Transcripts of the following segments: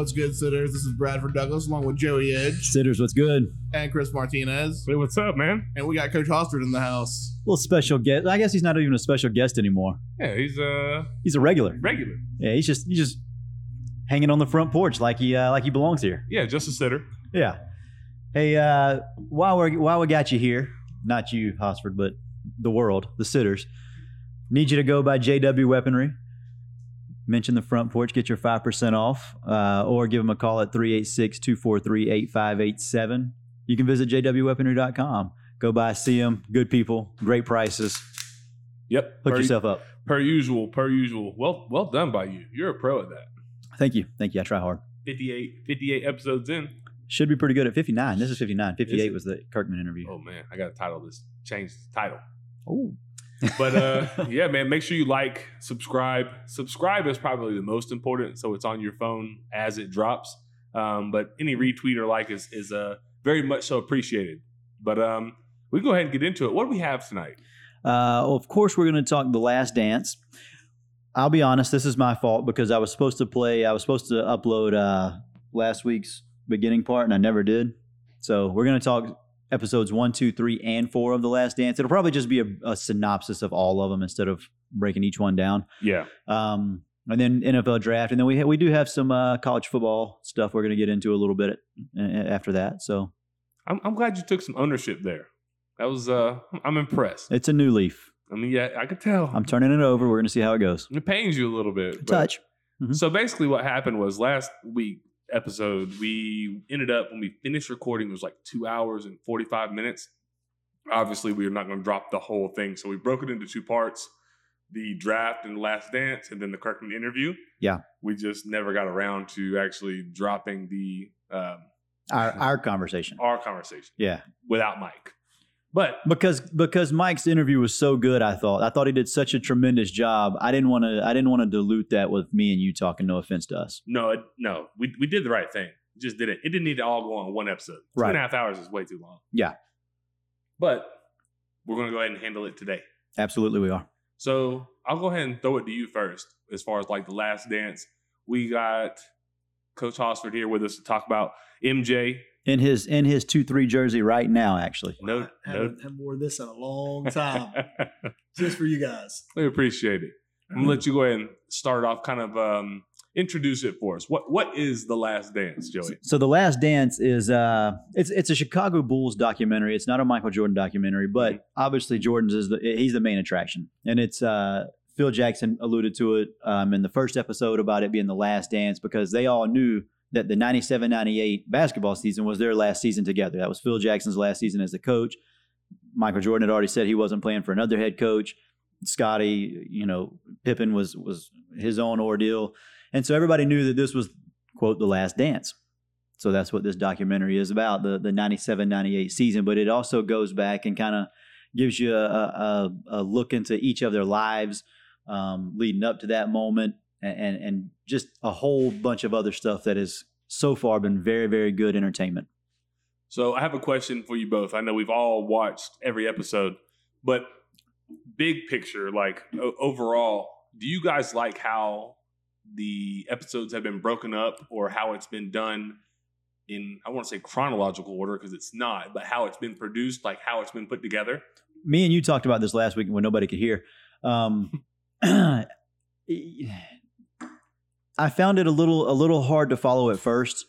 What's good, sitters? This is Bradford Douglas along with Joey Edge Sitters, what's good? and Chris Martinez. Hey, what's up, man? And we got Coach Hosford in the house. little special guest. I guess he's not even a special guest anymore. Yeah, he's uh He's a regular. regular. Yeah, he's just he's just hanging on the front porch like he uh, like he belongs here. Yeah, just a sitter. Yeah. Hey, uh, while we're while we got you here, not you, Hosford, but the world, the sitters, need you to go by JW Weaponry. Mention the front porch, get your 5% off, uh, or give them a call at 386 243 8587. You can visit jwweaponry.com. Go by, see them, good people, great prices. Yep. Hook per, yourself up. per usual, per usual. Well, well done by you. You're a pro at that. Thank you. Thank you. I try hard. 58, 58 episodes in. Should be pretty good at 59. This is 59. 58 it? was the Kirkman interview. Oh man, I got to title this. Change the title. Oh. But uh yeah, man, make sure you like, subscribe. Subscribe is probably the most important, so it's on your phone as it drops. Um, but any retweet or like is is uh very much so appreciated. But um we can go ahead and get into it. What do we have tonight? Uh, of course, we're going to talk The Last Dance. I'll be honest, this is my fault because I was supposed to play, I was supposed to upload uh, last week's beginning part and I never did. So we're going to talk episodes one, two, three, and four of The Last Dance. It'll probably just be a, a synopsis of all of them instead of breaking each one down. Yeah. Um, and then NFL draft. And then we, ha- we do have some uh, college football stuff we're going to get into a little bit uh, after that. So I'm, I'm glad you took some ownership there. That was uh I'm impressed. it's a new leaf. I mean, yeah, I could tell. I'm turning it over. We're going to see how it goes. it pains you a little bit. but- Touch. Mhm. So basically, what happened was last week episode we ended up when we finished recording it was like two hours and 45 minutes obviously we were not going to drop the whole thing so we broke it into two parts the draft and the last dance and then the kirkman interview Yeah. we just never got around to actually dropping the um, Our, our conversation. our conversation Yeah. without mike but because because Mike's interview was so good. I thought I thought he did such a tremendous job. I didn't want to I didn't want to dilute that with me and you talking. No offense to us. no it, no we, we did the right thing just did it it didn't need to all go on one episode two Right. and a half hours is way too long Yeah. but we're going to go ahead and handle it today Absolutely, we are. So I'll go ahead and throw it to you first, as far as like the last dance. We got Coach Hosford here with us to talk about MJ. In his in his two three jersey right now. Actually, No, I haven't, haven't worn this in a long time. just for you guys. we appreciate it. I'm gonna let you go ahead and start off, kind of um, introduce it for us. What what is the last dance, Joey? so the Last Dance is uh it's it's a Chicago Bulls documentary. It's not a Michael Jordan documentary, but Mm-hmm. obviously Jordan's is the he's the main attraction, and it's uh. Phil Jackson alluded to it um, in the first episode about it being the last dance because they all knew that the 97 98 basketball season was their last season together. That was Phil Jackson's last season as the coach. Michael Jordan had already said he wasn't playing for another head coach. Scottie, you know, Pippen was was his own ordeal. And so everybody knew that this was quote the last dance. So that's what this documentary is about, the the 97-98 season, but it also goes back and kind of gives you a, a, a look into each of their lives um, leading up to that moment and, and just a whole bunch of other stuff that has so far been very very good entertainment. So I have a question for you both. I know we've all watched every episode, but big picture, like o- overall, do you guys like how the episodes have been broken up or how it's been done in I want to say chronological order because it's not, but how it's been produced, like how it's been put together? me and you talked about this last week when nobody could hear. Um, I found it a little a little hard to follow at first.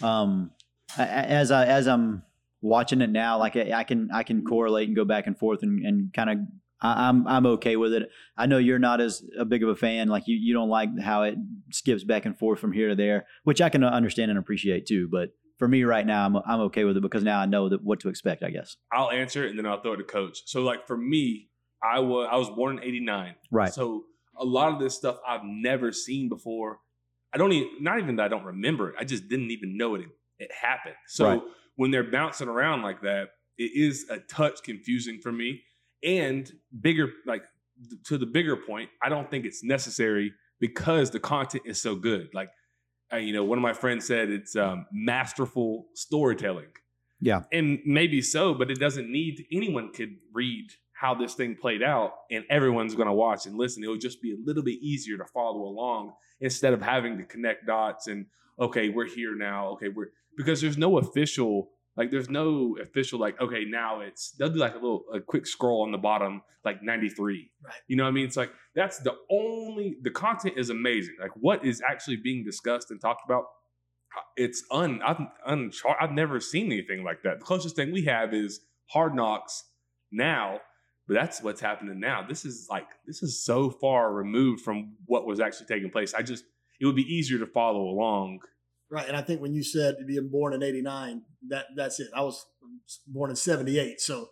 Um, as I as I'm watching it now, like I, I can I can correlate and go back and forth and, and kind of I, I'm I'm okay with it. I know you're not as a big of a fan. Like you you don't like how it skips back and forth from here to there, which I can understand and appreciate too. But for me right now, I'm I'm okay with it because now I know that what to expect. I guess. I'll answer it and then I'll throw it to coach. So like for me, I was I was born in 89. Right. So a lot of this stuff I've never seen before. I don't even not even that I don't remember it. I just didn't even know it it happened. So Right. when they're bouncing around like that, it is a touch confusing for me. And bigger like to the bigger point, I don't think it's necessary because the content is so good. Like uh, you know, one of my friends said it's um, masterful storytelling. Yeah. And maybe so, but it doesn't need anyone could read how this thing played out, and everyone's going to watch and listen. It would just be a little bit easier to follow along instead of having to connect dots and okay, we're here now. Okay, we're because there's no official like there's no official like okay now it's they'll do like a little a quick scroll on the bottom like 93 Right. you know what i mean it's like that's the only the content is amazing like what is actually being discussed and talked about uh, it's un I've, unchar- I've never seen anything like that the closest thing we have is hard knocks now but that's what's happening now this is like this is so far removed from what was actually taking place i just it would be easier to follow along Right, and I think when you said being born in '89, that that's it. I was born in '78, so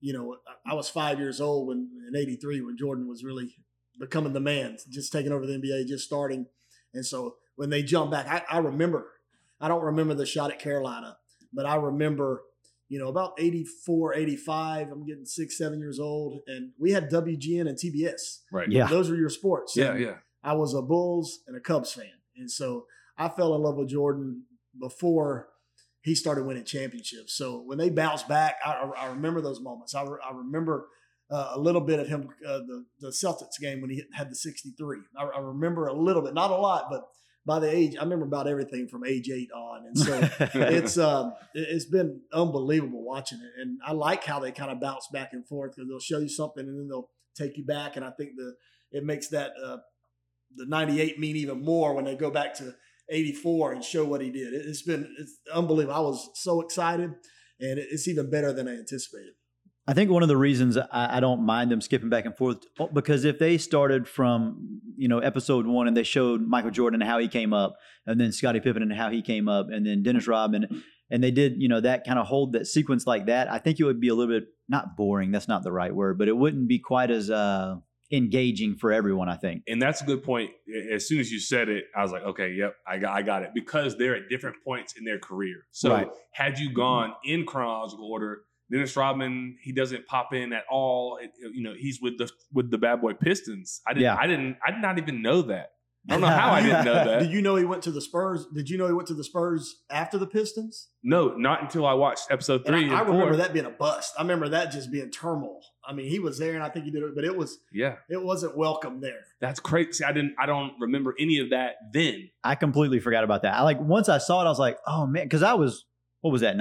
you know I- was five years old when in '83 when Jordan was really becoming the man, just taking over the NBA, just starting. And so when they jump back, I, I remember. I don't remember the shot at Carolina, but I remember, you know, about 84, 85. I'm getting six, seven years old, and we had WGN and TBS. right Yeah. Those were your sports. yeah And yeah I was a Bulls and a Cubs fan. And so I fell in love with Jordan before he started winning championships. So when they bounced back, I, I remember those moments. I, re- I remember uh, a little bit of him, uh, the, the Celtics game when he had the 63. I, I remember a little bit, not a lot, but by the age, I remember about everything from age eight on. And so it's um, it- it's been unbelievable watching it, and I like how they kind of bounce back and forth because they'll show you something and then they'll take you back, and I think the it makes that uh, the '98 mean even more when they go back to '84 and show what he did. It, it's been it's unbelievable. I was so excited, and it- it's even better than I anticipated. I think one of the reasons I, I don't mind them skipping back and forth oh, because if they started from you know episode one and they showed Michael Jordan and how he came up, and then Scottie Pippen and how he came up, and then Dennis Rodman, and they did you know that kind of hold that sequence like that, I think it would be a little bit not boring. That's not the right word, but it wouldn't be quite as uh, engaging for everyone. I think. and that's a good point. As soon as you said it, I was like, okay, yep, I got, I got it because they're at different points in their career. So Right. had you gone in chronological order, Dennis Rodman, he doesn't pop in at all. It- you know, he's with the with the bad boy Pistons. I didn't, Yeah. I didn't, I did not even know that. I don't know how I didn't know that. Did you know he went to the Spurs? Did you know he went to the Spurs after the Pistons? No, not until I watched episode three. I, I and remember four. that being a bust. I remember that just being turmoil. I mean, he was there, and I think he did it, but it was Yeah, it wasn't welcome there. that's crazy. I didn't, I don't remember any of that then. I completely forgot about that. I like once I saw it, I was like, oh man, because I was what was that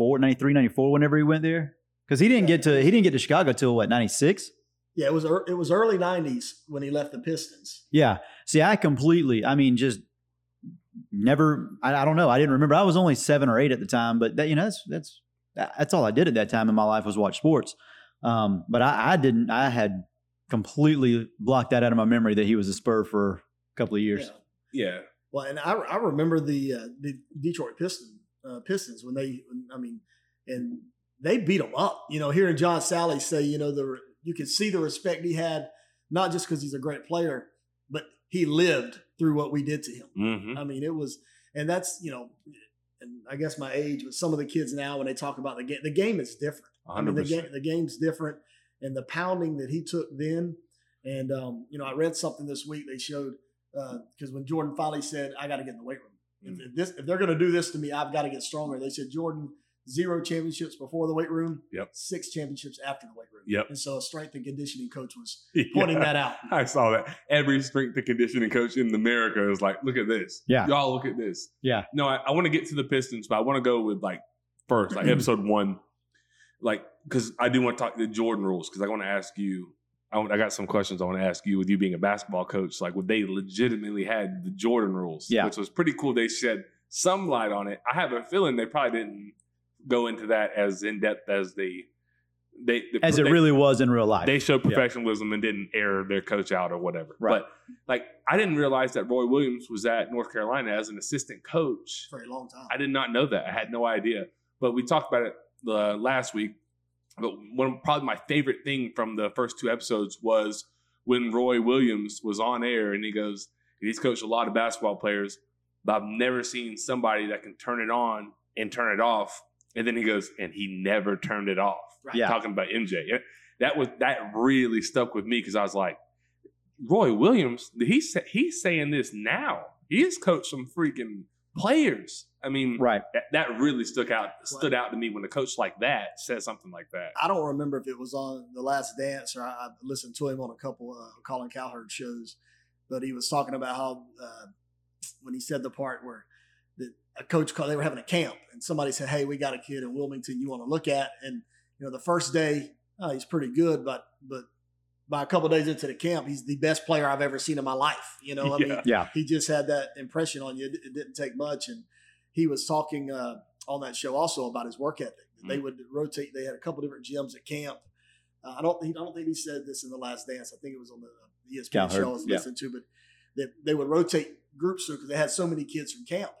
94, 93, 94 whenever he went there. Because he didn't get to he didn't get to Chicago till what ninety six. Yeah, it was it was early '90s when he left the Pistons. Yeah. See, I completely, I mean, just never, I, I don't know. I didn't remember. I was only seven or eight at the time, but that, you know, that's, that's, that's all I did at that time in my life was watch sports. Um, but I, I didn't, I had completely blocked that out of my memory that he was a Spur for a couple of years. Yeah. Yeah, Well, and I, I remember the uh, the Detroit Piston, uh, Pistons when they, I mean, and they beat them up. You know, hearing John Salley say, you know, the you could see the respect he had, not just because he's a great player, but he lived through what we did to him. hmm I mean, it was, and that's you know, and I guess my age, but some of the kids now when they talk about the game, the game is different. I mean, the game the game's different, and the pounding that he took then, and um, you know, I read something this week. They showed because when Jordan finally said, "I got to get in the weight room. If, if this, if they're going to do this to me, I've got to get stronger." They said Jordan zero championships before the weight room, Yep. six championships after the weight room. Yep. And so a strength and conditioning coach was Yeah. pointing that out. I saw that. Every strength and conditioning coach in America is like, look at this. Yeah. Y'all look at this. Yeah. No, I, I want to get to the Pistons, but I want to go with like first, like episode one, like, because I do want to talk the Jordan rules, because I want to ask you, I, I got some questions I want to ask you with you being a basketball coach. Like, would they legitimately had the Jordan rules, Yeah. which was pretty cool. They shed some light on it. I have a feeling they probably didn't go into that as in depth as they, they, the- As it they- really was in real life. they showed professionalism and didn't air their coach out or whatever. Right. But like, I didn't realize that Roy Williams was at North Carolina as an assistant coach. for a long time. I did not know that. I had no idea. But we talked about it uh, last week. But one probably my favorite thing from the first two episodes was when Roy Williams was on air and he goes, he's coached a lot of basketball players, but I've never seen somebody that can turn it on and turn it off. And then he goes, and he never turned it off Right. Yeah. talking about MJ. That was that really stuck with me because I was like, Roy Williams, he's he's saying this now. He has coached some freaking players. I mean, Right. that, that really stuck out stood out to me when a coach like that said something like that. I don't remember if it was on The Last Dance or I, I listened to him on a couple uh, Colin Cowherd shows, but he was talking about how uh, when he said the part where that a coach called, they were having a camp and somebody said, "Hey, we got a kid in Wilmington you want to look at," and you know the first day oh, he's pretty good, but but by a couple days into the camp, he's the best player I've ever seen in my life. You know, I Yeah. mean, Yeah. he just had that impression on you. It, it didn't take much, and he was talking uh, on that show also about his work ethic. They would rotate. They had a couple different gyms at camp. Uh, I don't. I don't think he said this in the Last Dance. I think it was on the E ESPN Cowherd, show I was yeah. listening to. But that they would rotate groups through because they had so many kids from camp.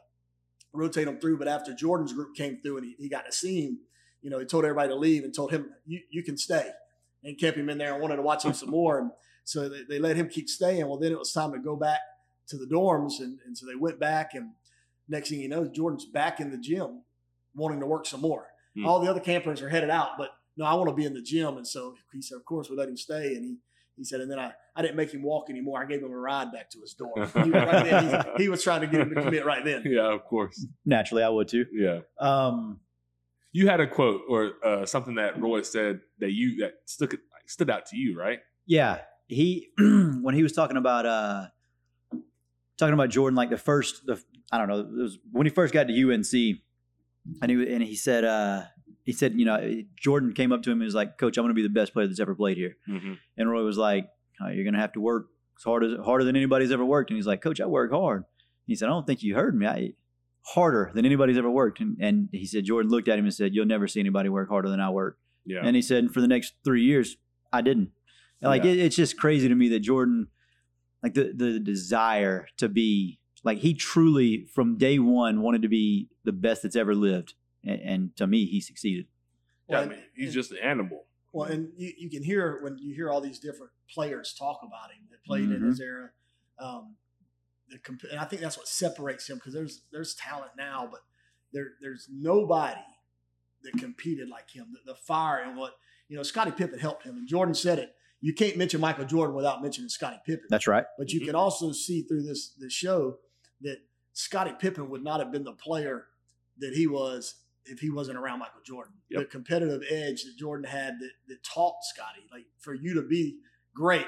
Rotate them through. But after Jordan's group came through and he, he got to see him, you know, he told everybody to leave and told him, "You you can stay," and kept him in there and wanted to watch him some more. And so they, they let him keep staying. Well, then it was time to go back to the dorms, and, and so they went back. And next thing you know, Jordan's back in the gym, wanting to work some more. Hmm. All the other campers are headed out, but no, I want to be in the gym. And so he said, of course, we let him stay. And he he said, and then I, I didn't make him walk anymore. I gave him a ride back to his dorm. He was, right then, he, he was trying to get him to commit right then. Yeah, of course. Naturally, I would too. Yeah. Um, You had a quote or uh, something that Roy said that you that stuck stood out to you, right? Yeah, he when he was talking about uh talking about Jordan, like the first the I don't know, it was when he first got to UNC, and he and he said uh he said you know Jordan came up to him and was like, Coach, I'm going to be the best player that's ever played here, Mm-hmm. and Roy was like, oh, You're going to have to work as hard as harder than anybody's ever worked, and he's like, Coach, I work hard. And He said, I don't think you heard me. I harder than anybody's ever worked, and and he said Jordan looked at him and said, You'll never see anybody work harder than I work. Yeah. And he said, for the next three years, I didn't. Like Yeah. it, it's just crazy to me that Jordan, like the the desire to be like he truly from day one wanted to be the best that's ever lived, and, and to me, he succeeded. yeah, I mean, he's and- just an animal. Well, and you, you can hear when you hear all these different players talk about him that played in Mhm. his era. Um, the comp- and I think that's what separates him because there's there's talent now, but there there's nobody that competed like him. The, the fire and what you know, Scottie Pippen helped him, and Jordan said it. You can't mention Michael Jordan without mentioning Scottie Pippen. That's right. But you Mhm. can also see through this this show that Scottie Pippen would not have been the player that he was if he wasn't around Michael Jordan. The competitive edge that Jordan had that, that taught Scottie, like for you to be great,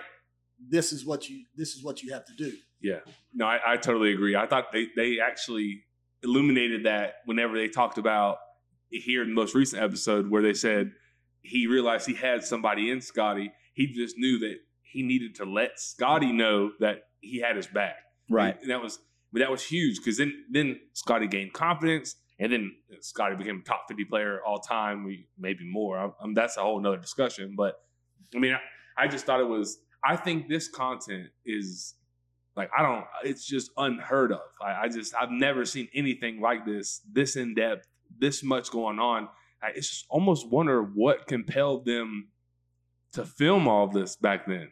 this is what you this is what you have to do. Yeah. No, I, I totally agree. I thought they, they actually illuminated that whenever they talked about here in the most recent episode where they said he realized he had somebody in Scottie. He just knew that he needed to let Scottie know that he had his back. Right. And that was but that was huge because then then Scottie gained confidence and then Scottie became a top 50 player all time, we maybe more. I, I that's a whole nother discussion. But I mean, I, I just thought it was I think this content is like I don't it's just unheard of. I, I just I've never seen anything like this, this in depth, this much going on. I it's just almost wonder what compelled them to film all this back then.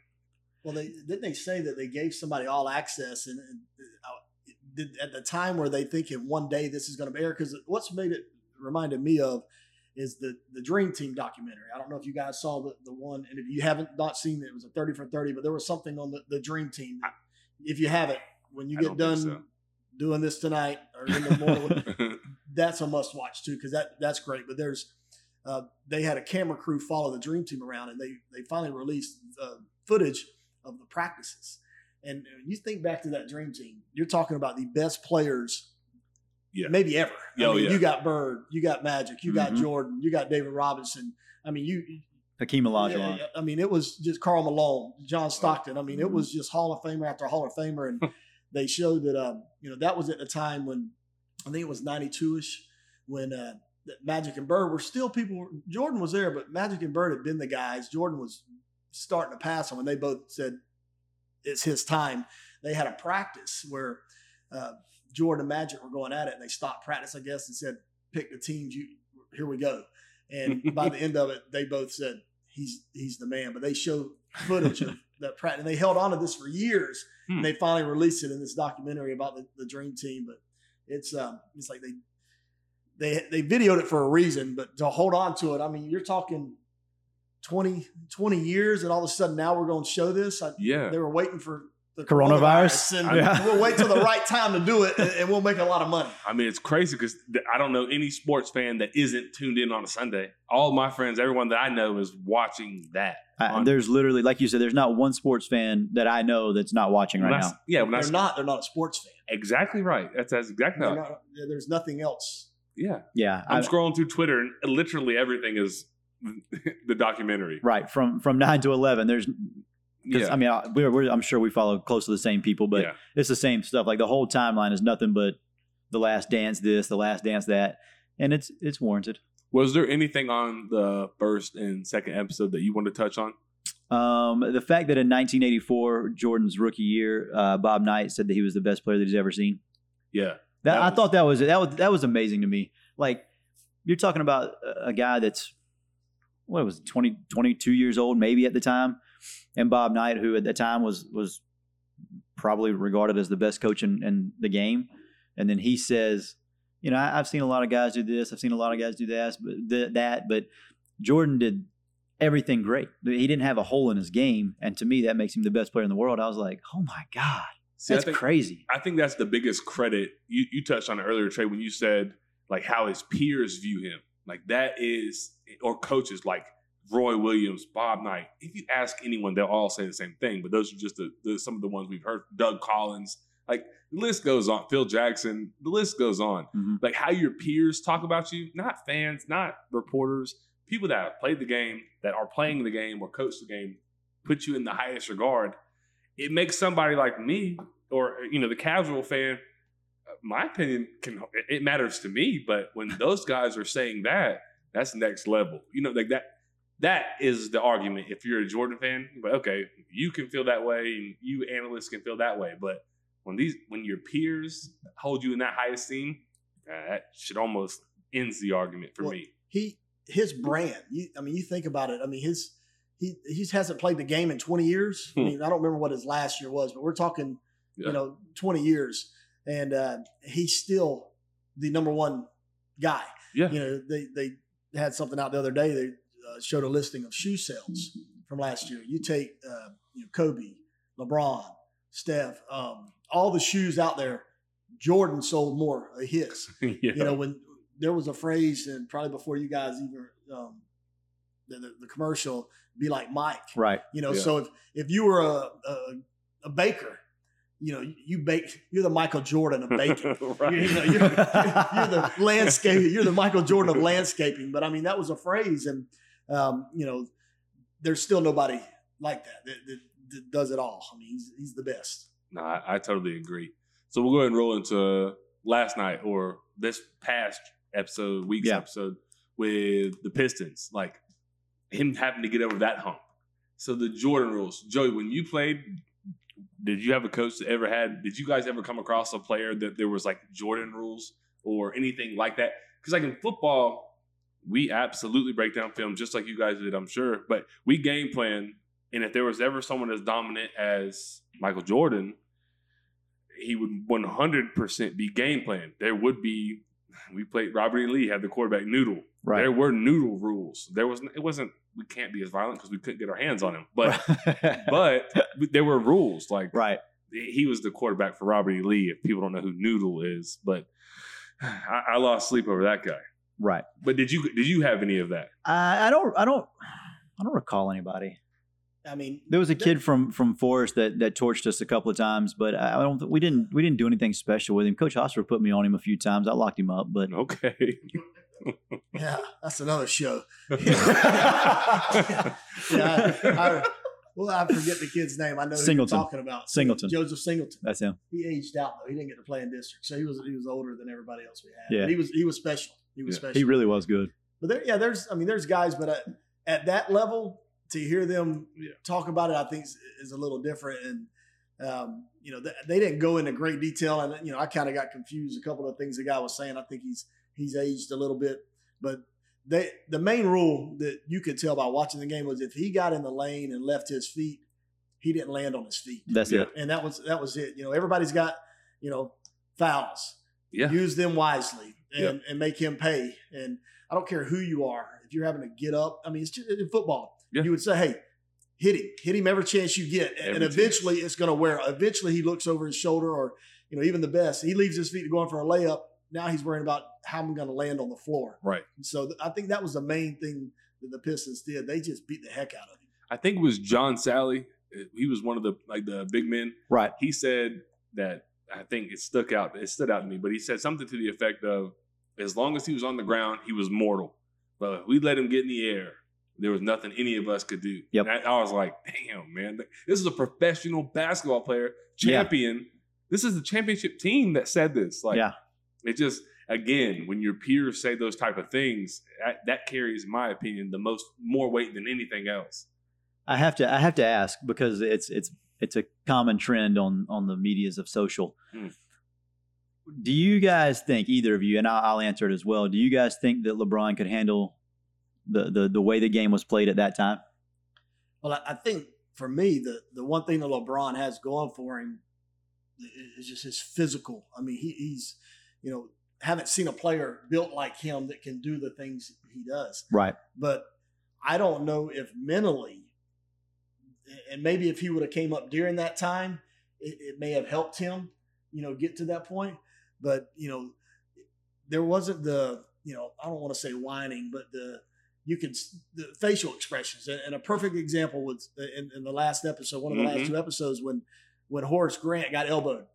Well, they didn't they say that they gave somebody all access, and, and uh, did, at the time where they thinking one day this is going to air because what's made it reminded me of is the the Dream Team documentary. I don't know if you guys saw the, the one, and if you haven't not seen it, it was a thirty for thirty, but there was something on the, the Dream Team. That, If you haven't, when you get done so. doing this tonight or in the morning, that's a must watch too because that that's great. But there's uh, they had a camera crew follow the Dream Team around, and they they finally released uh, footage of the practices. And when you think back to that Dream Team, you're talking about the best players, Yeah. maybe ever. I Oh, mean, yeah. you got Bird, you got Magic, you got Mhm. Jordan, you got David Robinson. I mean, you. Hakeem Olajuwon. Yeah, yeah. I mean, it was just Karl Malone, John Stockton. I mean, it was just Hall of Famer after Hall of Famer, and they showed that um, you know that was at the time when I think it was '92 ish when uh, that Magic and Bird were still people. Jordan was there, but Magic and Bird had been the guys. Jordan was starting to pass them, and they both said it's his time. They had a practice where uh, Jordan and Magic were going at it, and they stopped practice, I guess, and said, "Pick the teams. You here we go." And by the end of it, they both said, "He's he's the man." But they showed footage of that practice, and they held on to this for years. Hmm. And they finally released it in this documentary about the, the Dream Team. But it's um, it's like they they they videoed it for a reason, but to hold on to it, I mean, you're talking 20, 20 years, and all of a sudden now we're going to show this. I, yeah. they were waiting for the Coronavirus? and Yeah. we'll wait till the right time to do it, and, and we'll make a lot of money. I mean, it's crazy because I don't know any sports fan that isn't tuned in on a Sunday. All my friends, everyone that I know, is watching that. I, there's literally, like you said, there's not one sports fan that I know that's not watching When right I s- now. yeah, when They're s- not. They're not a sports fan. exactly right. That's, that's exactly They're not- there's nothing else. Yeah, Yeah, I'm I- scrolling through Twitter and literally everything is the documentary. right from from nine to eleven. There's Yeah, I mean, I, we're, we're, I'm sure we follow close to the same people, but yeah. it's the same stuff. Like the whole timeline is nothing but the last dance, this, the last dance, that, and it's it's warranted. Was there anything on the first and second episode that you want to touch on? Um, the fact that in 1984, Jordan's rookie year, uh, Bob Knight said that he was the best player that he's ever seen. Yeah, That, That I thought that was that was that was amazing to me. Like you're talking about a- guy that's what was it, 20 22 years old maybe at the time, and Bob Knight, who at the time was was probably regarded as the best coach in, in the game, and then he says, you know, I, I've seen a lot of guys do this, I've seen a lot of guys do that, but th- that, but Jordan did everything great. He didn't have a hole in his game, and to me, that makes him the best player in the world. I was like, oh my god, See, I that's think- crazy. I think that's the biggest credit. You you touched on earlier, Trey, when you said like how his peers view him. Like that is, or coaches like Roy Williams, Bob Knight. If you ask anyone, they'll all say the same thing. But those are just the, the some of the ones we've heard. Doug Collins, like the list goes on. Phil Jackson, the list goes on. Mhm. Like how your peers talk about you, not fans, not reporters, people that have played the game, that are playing the game or coach the game, put you in the highest regard. It makes somebody like me or you know the casual fan my opinion can it- it matters to me but when those guys are saying that that's next level you know like that that is the argument if you're a jordan fan but okay you can feel that way and you analysts can feel that way but when these when your peers hold you in that high esteem uh, that should almost ends the argument for Well, me He his brand. You, I mean, you think about it. I mean, his he he hasn't played the game in 20 years. I Hmm. mean, I don't remember what his last year was, but we're talking, Yeah. you know, 20 years, and uh, he's still the number one guy. yeah You know, they they had something out the other day. They uh, showed a listing of shoe sales from last year. You take uh, you know, Kobe, LeBron, Steph, um, all the shoes out there. Jordan sold more of his yeah you know when there was a phrase and probably before you guys even um, the, the, commercial be like mike Right. you know Yeah. so if, if you were a, a, a baker you know you bake you're the michael jordan of baking right. you know, you're, you're the landscape you're the michael jordan of landscaping but i mean that was a phrase and um, you know there's still nobody like that that, that, that does it all i mean he's, he's the best No, I, I totally agree. So we'll go ahead and roll into last night or this past episode, week's Yeah. episode with the Pistons. Like him having to get over that hump. So the Jordan rules. Joey, when you played, did you have a coach that ever had, did you guys ever come across a player that there was like Jordan rules or anything like that? Because like in football, we absolutely break down film just like you guys did, I'm sure. But we game plan. And if there was ever someone as dominant as Michael Jordan, he would 100% be game plan. There would be, we played Robert E. Lee had the quarterback noodle. Right. There were noodle rules. There was it wasn't we can't be as violent because we couldn't get our hands on him. But but there were rules like right. he was the quarterback for Robert E. Lee. If people don't know who Noodle is, but I, I lost sleep over that guy. Right. But did you did you have any of that? I, I don't. I don't. I don't recall anybody. i mean There was a kid from from Forest that that torched us a couple of times, but I I don't. We didn't. We didn't do anything special with him. Coach Hosford put me on him a few times. I locked him up, but Okay. yeah that's another show yeah, I, I, well, I forget the kid's name. I know who you're talking about. Singleton. Joseph Singleton. that's him. He aged out though. He didn't get to play in district, so he was he was older than everybody else we had. Yeah. But he was he was special. He was Yeah. special. He really was good. but there, yeah, there's I mean, there's guys, but at, at that level, to hear them Yeah. talk about it, I think is, is a little different. And um, you know, th- they didn't go into great detail, and you know, I kind of got confused. A couple of things the guy was saying, I think he's he's aged a little bit, but they the main rule that you could tell by watching the game was if he got in the lane and left his feet, he didn't land on his feet, That's Yeah. it. and that was that was it. You know, everybody's got you know fouls. Yeah. Use them wisely and, and make him pay. And I don't care who you are. If you're having to get up, I mean, it's just in football. Yeah. You would say, hey, hit him, hit him every chance you get, and, Every and eventually it's going to wear. Eventually he looks over his shoulder, or you know even the best, he leaves his feet to go in for a layup. Now he's worrying about how I'm going to land on the floor. Right. And so th- I think that was the main thing that the Pistons did. They just beat the heck out of him. I think it was John Salley. Eh, he was one of the like the big men. Right. He said that I think it stuck out. It stood out to me, but he said something to the effect of, "As long as he was on the ground, he was mortal. But if we let him get in the air, there was nothing any of us could do." Yep. And I, I was like, "Damn, man! This is a professional basketball player, Yeah. champion. This is the championship team that said this. Like, Yeah. It just." Again, when your peers say those type of things, that, that carries, in my opinion, the most more weight than anything else. I have to I have to ask because it's it's it's a common trend on on the medias of social. Hmm. Do you guys think either of you, and I'll, I'll answer it as well? Do you guys think that LeBron could handle the the the way the game was played at that time? Well, I, I think for me, the the one thing that LeBron has going for him is just his physical. I mean, he, he's you know haven't seen a player built like him that can do the things he does. Right. But I don't know if mentally, and maybe if he would have came up during that time, it, it may have helped him, you know, get to that point. But you know, there wasn't the you know I don't want to say whining, but the you can the facial expressions and and a perfect example was in, in the last episode, one of the Mhm. last two episodes when when Horace Grant got elbowed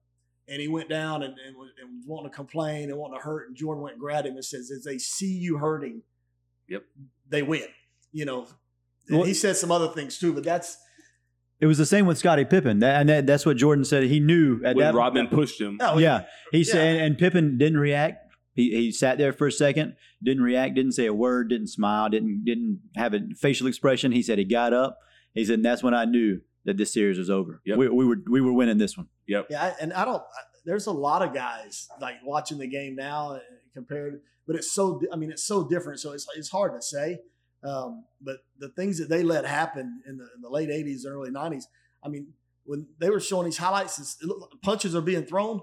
and he went down and, and, was, and was wanting to complain and wanting to hurt, and Jordan went and grabbed him and says, "As they see you hurting, Yep. they win." You know, and Well- he said some other things too, but that's It was the same with Scottie Pippen, that, and that, that's what Jordan said. He knew at When that Rodman pushed him, oh, yeah, he Yeah. said, and Pippen didn't react. He, he sat there for a second, didn't react, didn't say a word, didn't smile, didn't didn't have a facial expression. He said he got up. He said, and that's when I knew that this series was over. Yep. We, we were we were winning this one. yep, Yeah, and I don't. I- There's a lot of guys like watching the game now uh, compared, but it's so. I mean, it's so different. So it's it's hard to say. Um, but the things that they let happen in the in the late '80s, early '90s. I mean, when they were showing these highlights, it looked like punches are being thrown.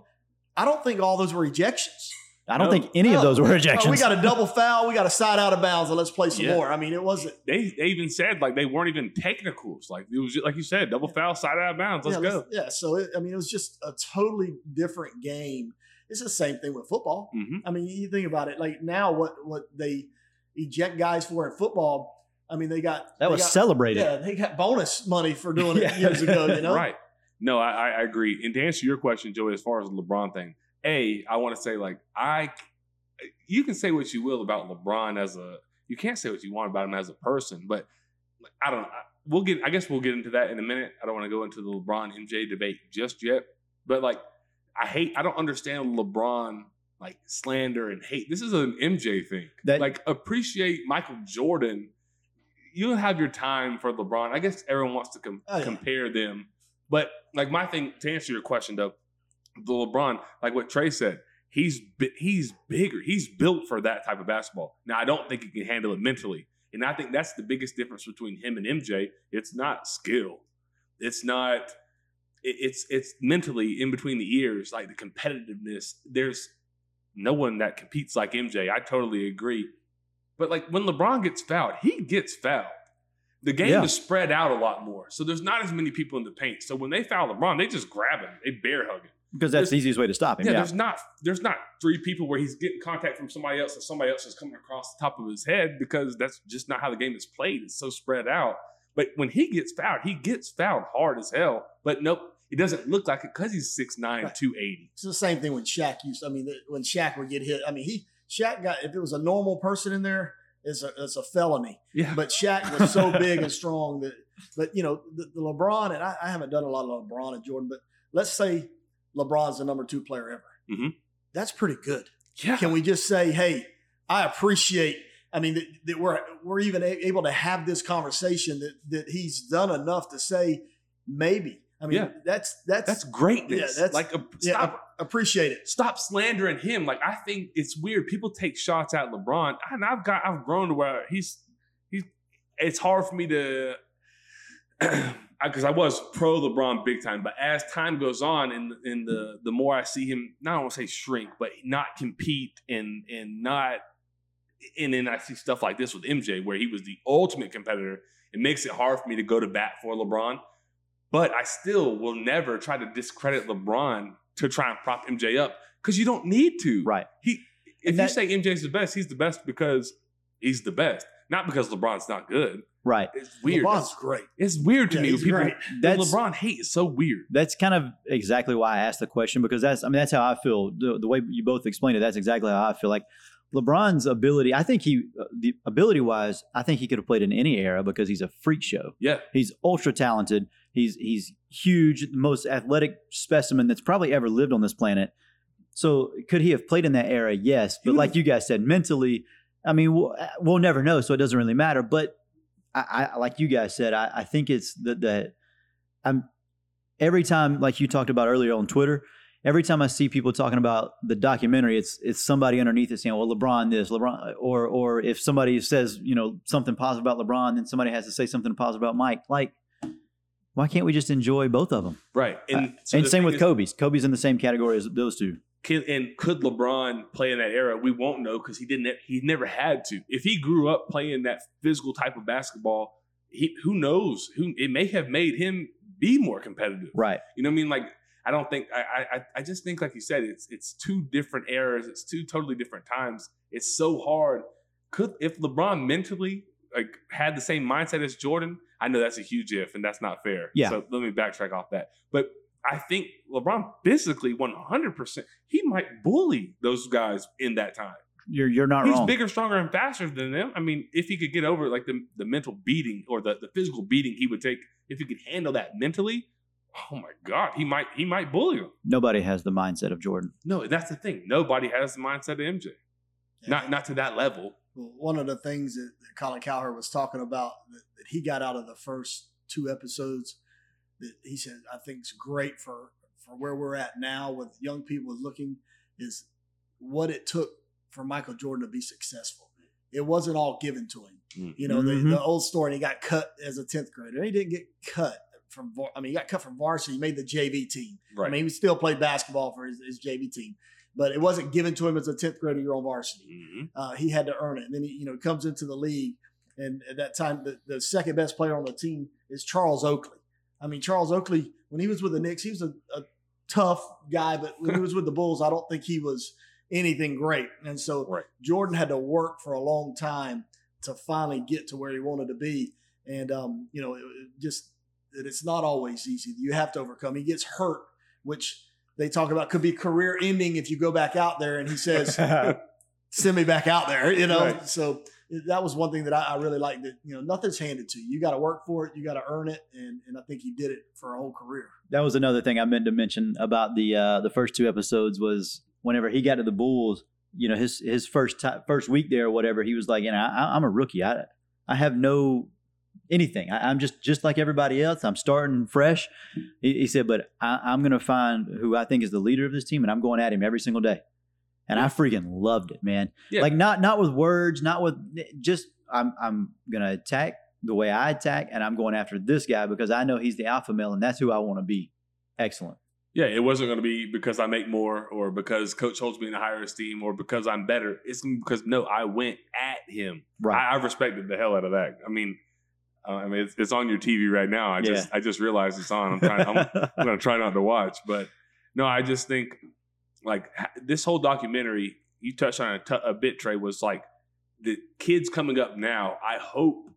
I don't think all those were ejections. I don't No. think any of those were ejections. we got a double foul. We got a side out of bounds, and let's play some Yeah. more. I mean, it wasn't. they they even said like they weren't even technicals. Like it was just, like you said, double foul, side out of bounds. Let's yeah, go. Yeah. So it, I mean, it was just a totally different game. It's the same thing with football. hmm I mean, you think about it. Like now, what what they eject guys for in football? I mean, they got that they was got, celebrated. Yeah, they got bonus money for doing it Yeah. years ago. You know, Right. No, I, I I agree. And to answer your question, Joey, as far as the LeBron thing, a I want to say like I, you can say what you will about LeBron as a, you can't say what you want about him as a person, but like, I don't. We'll get. I guess we'll get into that in a minute. I don't want to go into the LeBron MJ debate just yet, but like I hate. I don't understand LeBron like slander and hate. This is an MJ thing. That- like appreciate Michael Jordan. You'll have your time for LeBron. I guess everyone wants to com- Oh, yeah. compare them, but like my thing to answer your question though, the LeBron, like what Trey said, he's he's bigger. He's built for that type of basketball. Now I don't think he can handle it mentally, and I think that's the biggest difference between him and MJ. It's not skill. It's not. it- It's it's mentally in between the ears, like the competitiveness. There's no one that competes like MJ. I totally agree. But like when LeBron gets fouled, he gets fouled. The game Yeah. is spread out a lot more. So there's not as many people in the paint. So when they foul LeBron, they just grab him. They bear hug him. Because that's the easiest way to stop him. Yeah, Yeah, there's not there's not three people where he's getting contact from somebody else and somebody else is coming across the top of his head because that's just not how the game is played. It's so spread out. But when he gets fouled, he gets fouled hard as hell. But nope, it doesn't look like it because he's 6'9", Right. 280. it's the same thing when Shaq used. I mean, when Shaq would get hit. I mean, he Shaq got if it was a normal person in there, it's a it's a felony. Yeah. But Shaq was so big and strong that. But you know, the, the LeBron and I, I haven't done a lot of LeBron and Jordan, but let's say LeBron's the number two player ever. Mhm. That's pretty good. yeah. Can we just say, hey, I appreciate. I mean, that, that we're we're even able to have this conversation that that he's done enough to say maybe. I mean, Yeah. that's that's That's greatness. Yeah, that's- like a, yeah, stop ap- appreciate it. stop slandering him. Like I think it's weird. People take shots at LeBron, and I've got I've grown to where he's he's. It's hard for me to because I was pro LeBron big time, but as time goes on, and and the the more I see him, not want to say shrink, but not compete and and not. And then I see stuff like this with MJ, where he was the ultimate competitor, It makes it hard for me to go to bat for LeBron. But I still will never try to discredit LeBron to try and prop MJ up because you don't need to. Right. He if And you that- say MJ's the best, he's the best because he's the best, not because LeBron's not good. Right. It's weird. LeBron's great. It's weird to Yeah, me when people great. That's LeBron hate is so weird. that's kind of exactly why I asked the question because that's I mean that's how I feel. The, the way you both explained it, that's exactly how I feel. Like LeBron's ability, I think he uh, the ability wise, I think he could have played in any era because he's a freak show. Yeah. He's ultra talented. He's he's huge, the most athletic specimen that's probably ever lived on this planet. So could he have played in that era? Yes, but like you guys said, mentally, I mean, we'll, we'll never know, so it doesn't really matter. But I, I like you guys said, I, I think it's that that I'm every time, like you talked about earlier on Twitter, every time I see people talking about the documentary, it's it's somebody underneath it saying, "Well, LeBron this, LeBron," or or if somebody says you know something positive about LeBron, then somebody has to say something positive about Mike. Like, why can't we just enjoy both of them? Right. And, so Uh, and the same with is, Kobe's. Kobe's in the same category as those two. Can, and could LeBron play in that era? We won't know because he didn't. He never had to. If he grew up playing that physical type of basketball, he who knows? Who it may have made him be more competitive. Right. You know what I mean? Like I don't think I I I just think like you said, it's it's two different eras. It's two totally different times. It's so hard. Could if LeBron mentally like had the same mindset as Jordan? I know that's a huge if, and that's not fair. Yeah. So let me backtrack off that. But I think LeBron physically, one hundred percent, he might bully those guys in that time. You're you're not He's wrong. bigger, stronger, and faster than them. I mean, if he could get over like the, the mental beating or the, the physical beating he would take, if he could handle that mentally, oh my God, he might he might bully him. Nobody has the mindset of Jordan. No, that's the thing. Nobody has the mindset of MJ. Not not to that level. Well, one of the things that, that Colin Cowherd was talking about that, that he got out of the first two episodes that he said I think is great for for where we're at now with young people looking is what it took for Michael Jordan to be successful. It wasn't all given to him. Mm. You know, Mhm. the, the old story, he got cut as a 10th grader. He didn't get cut from, I mean, he got cut from varsity. He made the JV team. Right. I mean, he still played basketball for his, his JV team, but it wasn't given to him as a 10th grader. You're on varsity Mhm. uh, he had to earn it. And then he, you know, comes into the league, and at that time, the, the second best player on the team is Charles Oakley. I mean, Charles Oakley, when he was with the Knicks, he was a, a tough guy, but when he was with the Bulls, I don't think he was anything great. And so Right. Jordan had to work for a long time to finally get to where he wanted to be. And um, you know, it, it just that it's not always easy. You have to overcome. He gets hurt, which they talk about could be career ending if you go back out there. And he says, send me back out there, you know. Right. So that was one thing that I, I really liked. That you know, nothing's handed to you. You got to work for it. You got to earn it, and and I think he did it for a whole career. That was another thing I meant to mention about the uh, the first two episodes was whenever he got to the Bulls, you know, his his first ti first week there or whatever, he was like, you know, I, I'm a rookie. I I have no anything. I, I'm just just like everybody else. I'm starting fresh. He, he said, but I, I'm going to find who I think is the leader of this team, and I'm going at him every single day. And I freaking loved it, man. Yeah. Like not not with words, not with just I'm I'm gonna attack the way I attack, and I'm going after this guy because I know he's the alpha male, and that's who I want to be. Excellent. Yeah, it wasn't going to be because I make more or because coach holds me in a higher esteem or because I'm better. It's because no, I went at him. Right. I, I respected the hell out of that. I mean, uh, I mean, it's, it's on your TV right now. I just, I just realized it's on. I'm trying. I'm, I'm going to try not to watch, but no, I just think like this whole documentary. You touched on a, t- a bit, Trey. Was like the kids coming up now. I hope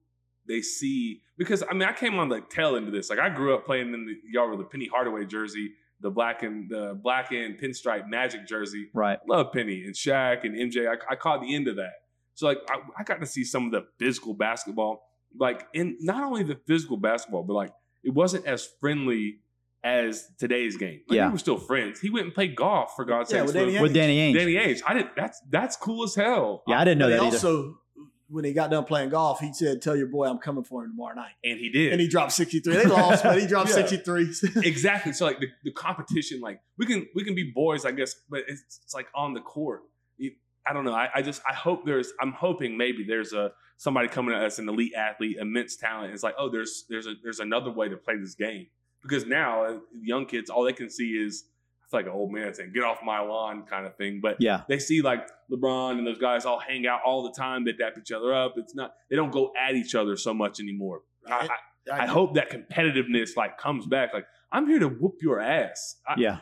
they see because I mean I came on the tail end of this. Like I grew up playing in the yard with the Penny Hardaway jersey, the black and the black and pinstripe Magic jersey. right. Love Penny and Shaq and MJ. I, I caught the end of that. So like I, I got to see some of the physical basketball. Like in not only the physical basketball, but like it wasn't as friendly as today's game. Like, Yeah. we were still friends. He went and played golf for God's Yeah, sake. with Danny With Danny Ainge. Danny Ainge. I did. That's that's cool as hell. yeah, I didn't know But that he either. also, when he got done playing golf, he said, "Tell your boy I'm coming for him tomorrow night." and he did. And he dropped 63. They lost, but he dropped Yeah. 63. exactly. So like the, the competition, like we can we can be boys, I guess, but it's, it's like on the court. You- I don't know. I, I just I hope there's I'm hoping maybe there's a somebody coming at us, an elite athlete, immense talent. It's like oh there's there's a there's another way to play this game because now uh, young kids all they can see is it's like an old man saying get off my lawn kind of thing. But yeah, they see like LeBron and those guys all hang out all the time. They dap each other up. It's not they don't go at each other so much anymore. I, I, I hope that competitiveness like comes back. Like I'm here to whoop your ass. I, Yeah.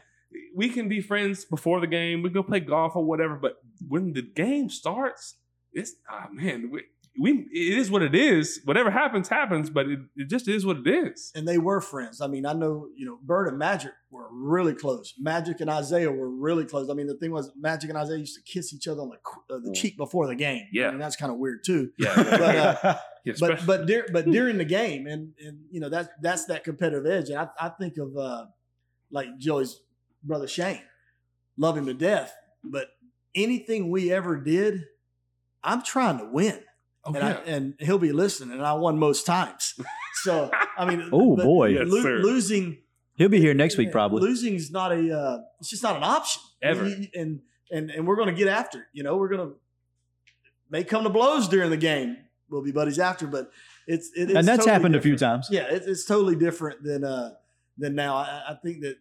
we can be friends before the game. We can go play golf or whatever. But when the game starts, it's ah man, we, we it is what it is. Whatever happens, happens. But it, it just is what it is. and they were friends. I mean, I know you know Bird and Magic were really close. Magic and Isiah were really close. I mean, the thing was, Magic and Isiah used to kiss each other on the uh, the cheek before the game. Yeah. I mean, that's kind of weird too. Yeah, But, uh, Yeah, but but dur- but during the game, and and you know that's that's that competitive edge. And I, I think of uh, like Joey's brother Shane, love him to death. But anything we ever did, I'm trying to win, oh, and yeah. I, and he'll be listening, and I won most times. So I mean, Oh boy. Yes, lo- sir. losing He'll be here next week probably. Losing is not a. Uh, it's just not an option Ever. You- And and and we're going to get after it. You know, we're going to may come to blows during the game. We'll be buddies after, but it's it is and that's totally happened a few times. Yeah, it's, it's totally different than uh than now. I, I think that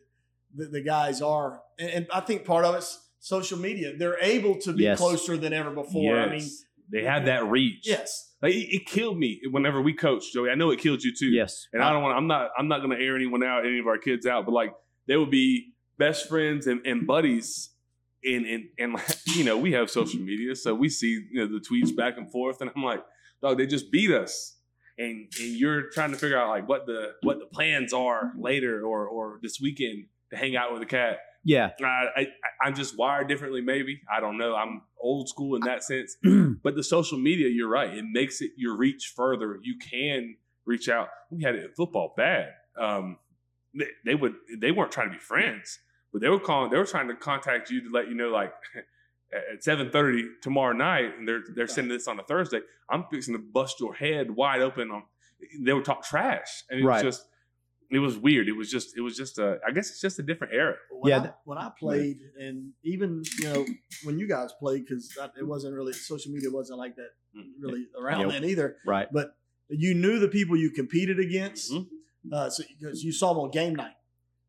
the, the guys are, and, and I think part of it's social media. They're able to be Yes. closer than ever before. I mean, Yes. They had that reach. yes, Like, it, it killed me whenever we coached Joey. I know it killed you too. Yes. And I don't want. I'm not. I'm not going to air anyone out, any of our kids out. But like, they would be best friends and, and buddies. And and and like, you know, we have social media, so we see you know the tweets back and forth, and I'm like, dog, they just beat us. And and you're trying to figure out like what the what the plans are later or or this weekend to hang out with the cat. Yeah. I, I I'm just wired differently. Maybe I don't know. I'm old school in that sense. But the social media, you're right. It makes it your reach further. You can reach out. We had it in football bad. Um, they, they would they weren't trying to be friends, but they were calling. They were trying to contact you to let you know like at seven thirty tomorrow night, and they're they're sending this on a Thursday. I'm fixing to bust your head wide open on. They would talk trash, and it's Right. just. It was weird. It was just. It was just a. I guess it's just a different era. when Yeah, I, when I played, and even you know when you guys played, because it wasn't really social media wasn't like that really around Yep. then either. Right. But you knew the people you competed against, Mhm. uh, so because you saw them on game night,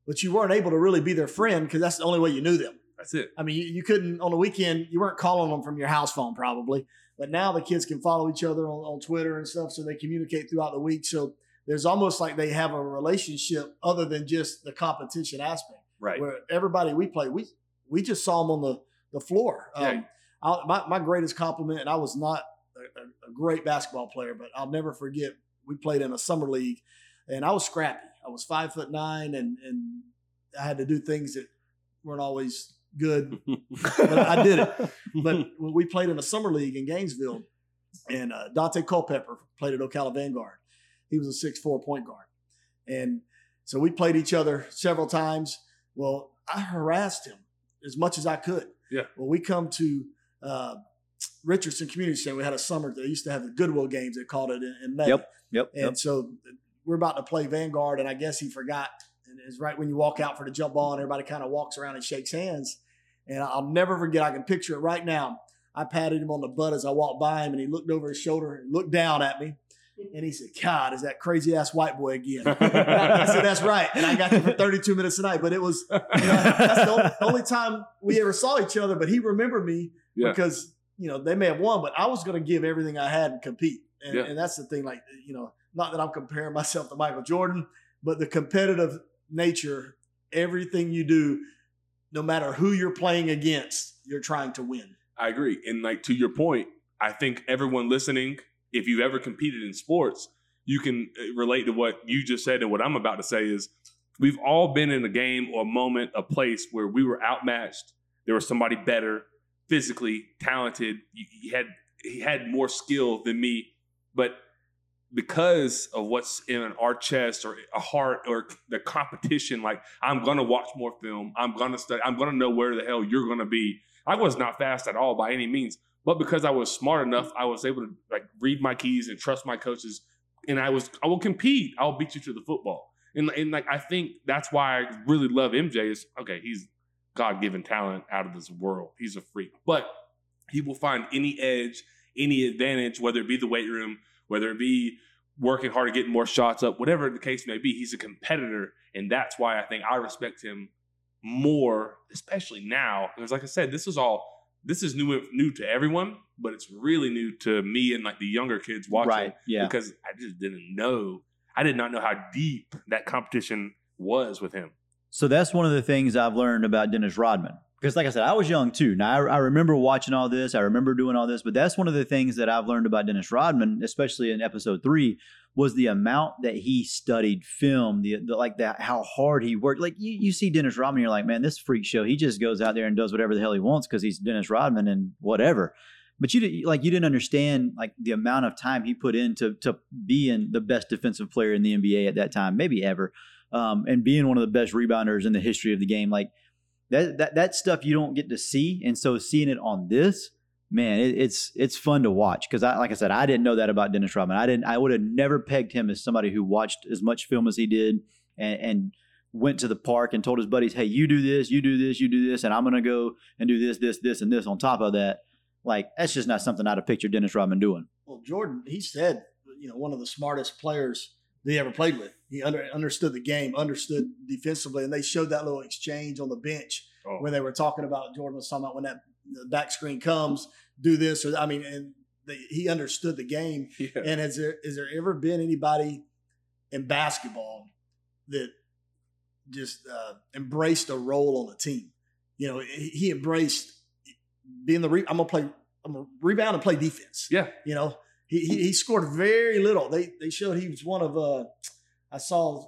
but you weren't able to really be their friend because that's the only way you knew them. That's it. I mean, you, you couldn't on the weekend. You weren't calling them from your house phone probably, but now the kids can follow each other on, on Twitter and stuff, so they communicate throughout the week. So there's almost like they have a relationship other than just the competition aspect Right. where everybody we played, we we just saw them on the the floor. Yeah. Um, I, my my greatest compliment, and I was not a, a- great basketball player, but I'll never forget. We played in a summer league, and I was scrappy. I was five foot nine, and and I had to do things that weren't always good, but I did it. But we played in a summer league in Gainesville, and uh, Dante Culpepper played at Ocala Vanguard. He was a six four point guard, and so we played each other several times. Well, I harassed him as much as I could. Yeah. Well, we come to uh, Richardson Community Center. We had a summer. They used to have the Goodwill games. They called it in, in May. Yep. Yep. And yep. so we're about to play Vanguard, and I guess he forgot. And it's right when you walk out for the jump ball, and everybody kind of walks around and shakes hands. And I'll never forget. I can picture it right now. I patted him on the butt as I walked by him, and he looked over his shoulder and looked down at me. And he said, God, is that crazy ass white boy again? I said, That's right. And I got you for 32 minutes tonight. But it was, you know, that's the only, time we ever saw each other. But he remembered me Yeah. because, you know, they may have won, but I was going to give everything I had and compete. And, Yeah. and that's the thing, like, you know, not that I'm comparing myself to Michael Jordan, but the competitive nature, everything you do, no matter who you're playing against, you're trying to win. I agree. And like to your point, I think everyone listening, if you've ever competed in sports, you can uh, relate to what you just said and what I'm about to say is we've all been in a game or a moment, a place where we were outmatched. There was somebody better, physically talented. He had he had more skill than me, but because of what's in our chest or a heart or the competition, like I'm gonna watch more film. I'm gonna study. I'm gonna know where the hell you're gonna be. I was not fast at all by any means, but because I was smart enough, I was able to like read my keys and trust my coaches, and I was I will compete. I'll beat you to the football, and and like I think that's why I really love MJ. Is okay, he's God given talent out of this world. He's a freak, but he will find any edge, any advantage, whether it be the weight room, whether it be working hard to get more shots up, whatever the case may be. He's a competitor, and that's why I think I respect him more, especially now. Because, like I said, this is all this is new new to everyone, but it's really new to me and like the younger kids watching right. Yeah. because I just didn't know. I did not know how deep that competition was with him. So that's one of the things I've learned about Dennis Rodman. Because, like I said, I was young too. Now, I, I, remember watching all this. I remember doing all this. But that's one of the things that I've learned about Dennis Rodman, especially in episode three, was the amount that he studied film, the, the like that, how hard he worked. Like you, you see Dennis Rodman, you're like, man, this freak show. He just goes out there and does whatever the hell he wants because he's Dennis Rodman and whatever. But you did, like you didn't understand like the amount of time he put into to being the best defensive player in the NBA at that time, maybe ever, um, and being one of the best rebounders in the history of the game. Like that that that stuff you don't get to see, and so seeing it on this, man, it, it's it's fun to watch because I like I said, I didn't know that about Dennis Rodman. I didn't. I would have never pegged him as somebody who watched as much film as he did, and, and went to the park and told his buddies, "Hey, you do this, you do this, you do this, and I'm gonna go and do this, this, this, and this on top of that." Like that's just not something I'd have pictured Dennis Rodman doing. Well, Jordan, he said, you know, one of the smartest players he ever played with. He under, understood the game, understood defensively, and they showed that little exchange on the bench Oh. where they were talking about Jordan was talking about when that the back screen comes, do this or I mean, and the, he understood the game. Yeah. And has there has there ever been anybody in basketball that just uh, embraced a role on a team? You know, he, he embraced being the re- I'm gonna play I'm gonna rebound and play defense. Yeah. You know, he, he he scored very little. They they showed he was one of uh I saw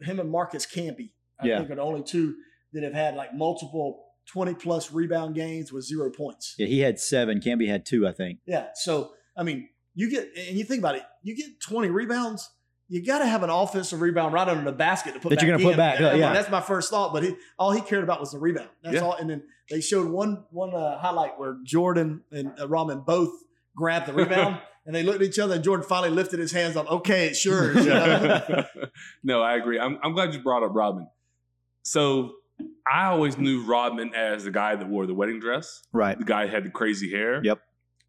him and Marcus Camby. I Yeah. think are the only two that have had like multiple 20 plus rebound games with zero points. Yeah, he had seven. Camby had two, I think. Yeah. So, I mean, you get, and you think about it, you get 20 rebounds, you got to have an offensive rebound right under the basket to put That back you're gonna put back, I yeah. That's my first thought, but he, all he cared about was the rebound. That's Yeah. all. And then they showed one, one uh, highlight where Jordan and uh, Rodman both grabbed the rebound and they looked at each other and Jordan finally lifted his hands up. Okay, it's yours. you know? no, I agree. I'm, I'm glad you brought up Rodman. So I always knew Rodman as the guy that wore the wedding dress, Right. the guy who had the crazy hair. Yep.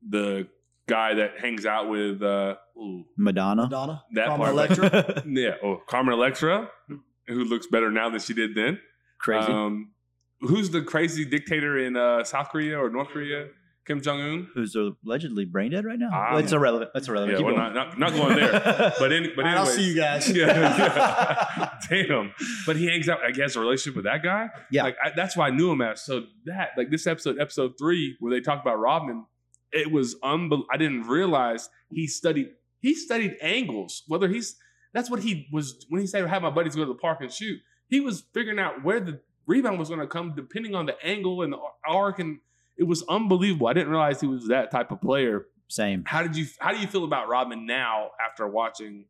The guy that hangs out with uh, ooh, Madonna. Madonna. That Carmen part. Electra. yeah, oh Carmen Electra, who looks better now than she did then. Crazy. Um, who's the crazy dictator in uh, South Korea or North Korea? Kim Jong Un. Who's allegedly brain dead right now? Ah, Well, it's irrelevant. That's irrelevant. Yeah, Keep we're going. not, not not going there. But any, but All right, I'll see you guys. Yeah, yeah. damn. But he hangs out. I guess a relationship with that guy. Yeah. like I, that's why I knew him as. So that like this episode, episode three, where they talk about Rodman, it was unbelievable. I didn't realize he studied. He studied angles. Whether he's that's what he was when he said, "Have my buddies go to the park and shoot." He was figuring out where the rebound was going to come, depending on the angle and the arc, and it was unbelievable. I didn't realize he was that type of player. Same. How did you How do you feel about Rodman now after watching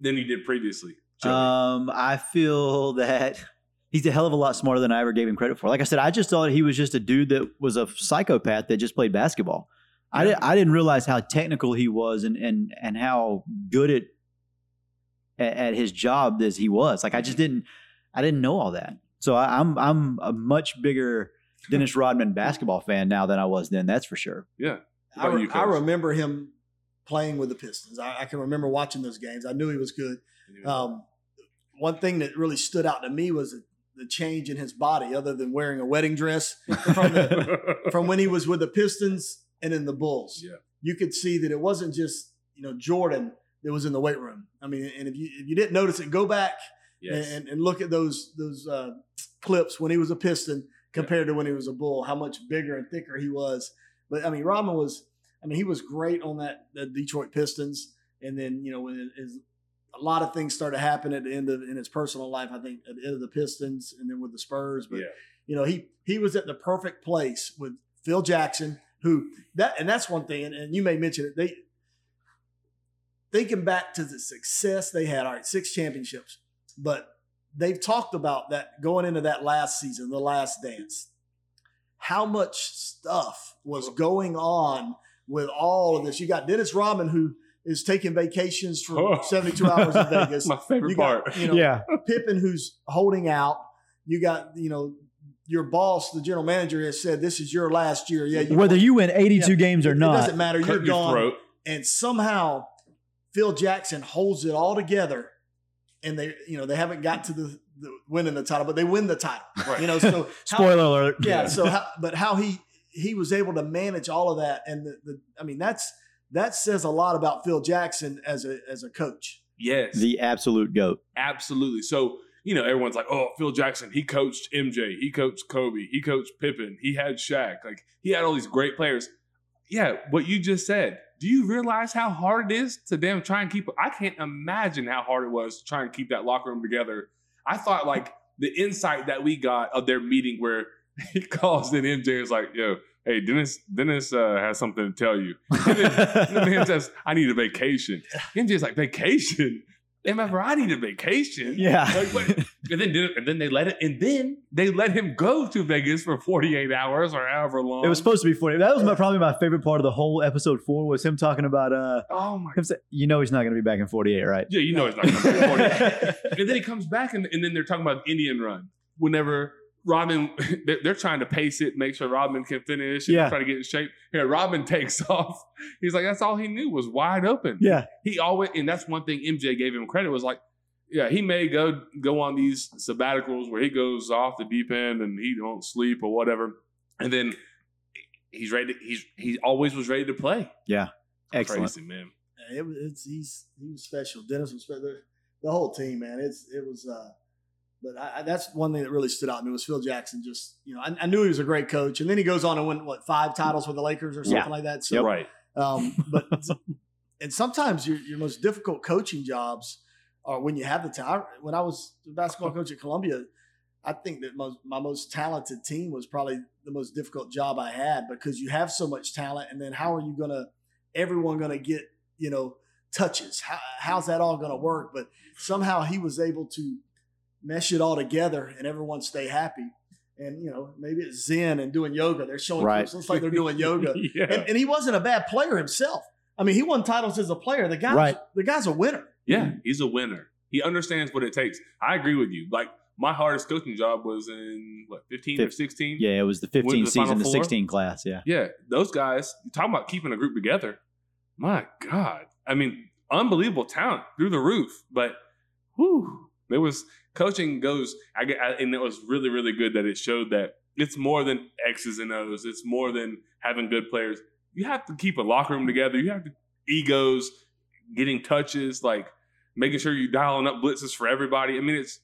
than you did previously? Joey? Um, I feel that he's a hell of a lot smarter than I ever gave him credit for. Like I said, I just thought he was just a dude that was a psychopath that just played basketball. I, didn't, I didn't realize how technical he was and and and how good at, at at his job as he was. Like I just didn't I didn't know all that. So I, I'm I'm a much bigger Dennis Rodman basketball fan now than I was then. That's for sure. yeah. I, re- you, I remember him playing with the Pistons. I, I can remember watching those games. I knew he was good. Um, one thing that really stood out to me was the, the change in his body, other than wearing a wedding dress from, the, from when he was with the Pistons and in the Bulls. Yeah. You could see that it wasn't just you know Jordan that was in the weight room. I mean, and if you if you didn't notice it, go back yes. and, and look at those those uh, clips when he was a Piston compared to when he was a Bull. How much bigger and thicker he was. But I mean, Rodman was. I mean, he was great on that the Detroit Pistons, and then you know when it is a lot of things started happening at the end of in his personal life. I think at the end of the Pistons, and then with the Spurs. But yeah. you know, he he was at the perfect place with Phil Jackson, who that and that's one thing, and, and you may mention it. They thinking back to the success they had, all right, six championships, but they've talked about that going into that last season, the last dance. How much stuff was going on with all of this? You got Dennis Rodman, who is taking vacations for Oh. 72 hours in Vegas. My favorite You part. you know, yeah. Pippen who's holding out. You got, you know, your boss, the general manager, has said this is your last year. Yeah, you, Whether you win 82 Yeah. games or it not. It doesn't matter. Cut You're your gone. throat. And somehow Phil Jackson holds it all together, and they, you know, they haven't got to the, the winning the title, but they win the title. Right. You know, so how- Spoiler alert. yeah. So, how, but how he he was able to manage all of that, and the, the I mean that's that says a lot about Phil Jackson as a as a coach. Yes. The absolute goat. Absolutely. So, you know, everyone's like, oh, Phil Jackson, he coached MJ, he coached Kobe, he coached Pippen, he had Shaq. Like, he had all these great players. Yeah, what you just said. Do you realize how hard it is to them try and keep? I can't imagine how hard it was to try and keep that locker room together. I thought like the insight that we got of their meeting where he calls in MJ is like, yo, hey, Dennis, Dennis uh, has something to tell you. And then, and then man says, I need a vacation. MJ's like, vacation? Remember, I need a vacation. Yeah. Like, what? And then, and then they let it, and then they let him go to Vegas for 48 hours or however long. It was supposed to be 40. That was my, probably my favorite part of the whole episode four was him talking about uh oh my. him say, you know he's not gonna be back in 48, right? Yeah, you know he's not going to be 48. and then he comes back, and, and then they're talking about the Indian run. Whenever Rodman, they're, they're trying to pace it, make sure Rodman can finish, and Yeah. try to get in shape. Yeah, Rodman takes off. He's like, that's all he knew was wide open. yeah. He always, and that's one thing MJ gave him credit was like, yeah, he may go go on these sabbaticals where he goes off the deep end and he don't sleep or whatever, and then he's ready. To, he's he always was ready to play. Yeah, excellent. Crazy man. It it's he's he was special. Dennis was special. The, the whole team, man. It's it was. uh But I, I, that's one thing that really stood out to me was Phil Jackson. Just you know, I, I knew he was a great coach, and then he goes on and win what five titles with the Lakers or something Yeah. like that. So, right. um, but and sometimes your your most difficult coaching jobs are when you have the talent. When I was the basketball coach at Columbia, I think that most, my most talented team was probably the most difficult job I had because you have so much talent, and then how are you gonna everyone gonna get you know touches? How, how's that all gonna work? But somehow he was able to mesh it all together, and everyone stay happy. And you know maybe it's Zen and doing yoga. They're showing Right. clips. Looks like they're doing yoga yeah. and, and he wasn't a bad player himself. I mean, he won titles as a player. The guy, Right. the guy's a winner. Yeah, he's a winner. He understands what it takes. I agree with you. Like my hardest coaching job was in what 15 or 16. Yeah, it was the Went 15 the season, the Four? 16 class. Yeah. Yeah, those guys. You talking about keeping a group together? My God, I mean, unbelievable talent through the roof. But whew, there was coaching goes. I I, and it was really, really good that it showed that it's more than X's and O's. It's more than having good players. You have to keep a locker room together. You have to egos, getting touches, like making sure you're dialing up blitzes for everybody. I mean, it's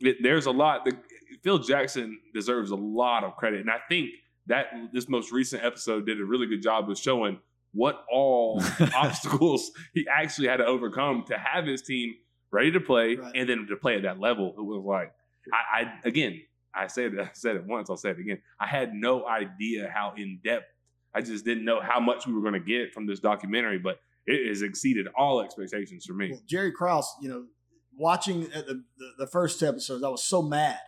it, there's a lot. The, Phil Jackson deserves a lot of credit, and I think that this most recent episode did a really good job of showing what all obstacles he actually had to overcome to have his team ready to play Right. and then to play at that level. It was like I, I again, I said I said it once, I'll say it again. I had no idea how in depth. I just didn't know how much we were going to get from this documentary, but it has exceeded all expectations for me. Well, Jerry Krause, you know, watching at the, the, the first episodes, I was so mad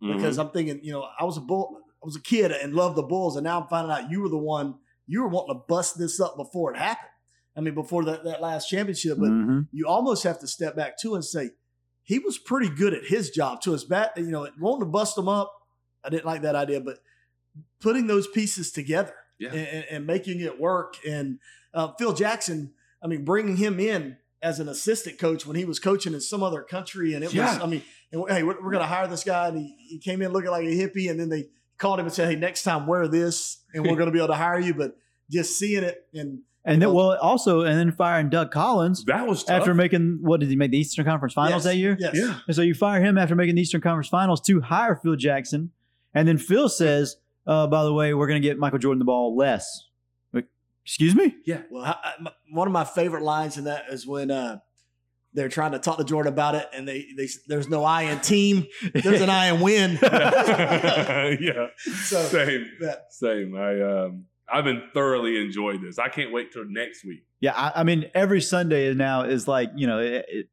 because mm-hmm. I'm thinking, you know, I was a bull, I was a kid and loved the Bulls, and now I'm finding out you were the one you were wanting to bust this up before it happened. I mean, before that, that last championship, but Mhm. you almost have to step back too and say he was pretty good at his job to his bat. You know, wanting to bust them up, I didn't like that idea, but putting those pieces together Yeah. and, and- and making it work. And uh, Phil Jackson, I mean, bringing him in as an assistant coach when he was coaching in some other country, and it Yeah. was, I mean, and, hey, we're, we're going to hire this guy, and he, he came in looking like a hippie, and then they called him and said, hey, next time wear this, and we're going to be able to hire you. But just seeing it and And then, well, also, and then firing Doug Collins that was tough. after making, what did he make the Eastern Conference Finals Yes, that year? Yes. yeah. And so you fire him after making the Eastern Conference Finals to hire Phil Jackson. And then Phil says, uh, by the way, we're going to get Michael Jordan the ball less. Like, excuse me? Yeah. Well, I, I, one of my favorite lines in that is when uh, they're trying to talk to Jordan about it, and they, they there's no I in team, there's an I in win. yeah. so Same. that, Same. I um I've been thoroughly enjoyed this. I can't wait till next week. Yeah, I, I mean, every Sunday now is like, you know, it, it,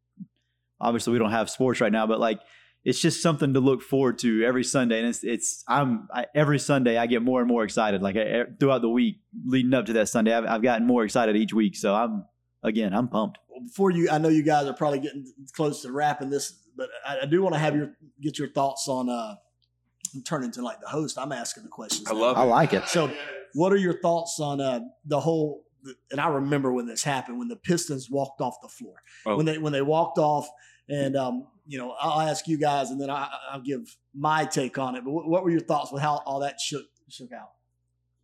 obviously we don't have sports right now, but like, it's just something to look forward to every Sunday. And it's, it's, I'm, I, every Sunday I get more and more excited. Like eh, throughout the week leading up to that Sunday, I've, I've gotten more excited each week. So I'm, again, I'm pumped. before you, I know you guys are probably getting close to wrapping this, but I, I do want to have your get your thoughts on. uh I'm turning to like the host. I'm asking the questions. I now. love I like it. So, what are your thoughts on uh, the whole? And I remember when this happened when the Pistons walked off the floor. Oh. When they when they walked off, and um, you know, I'll ask you guys, and then I, I'll give my take on it. But what, what were your thoughts with how all that shook shook out?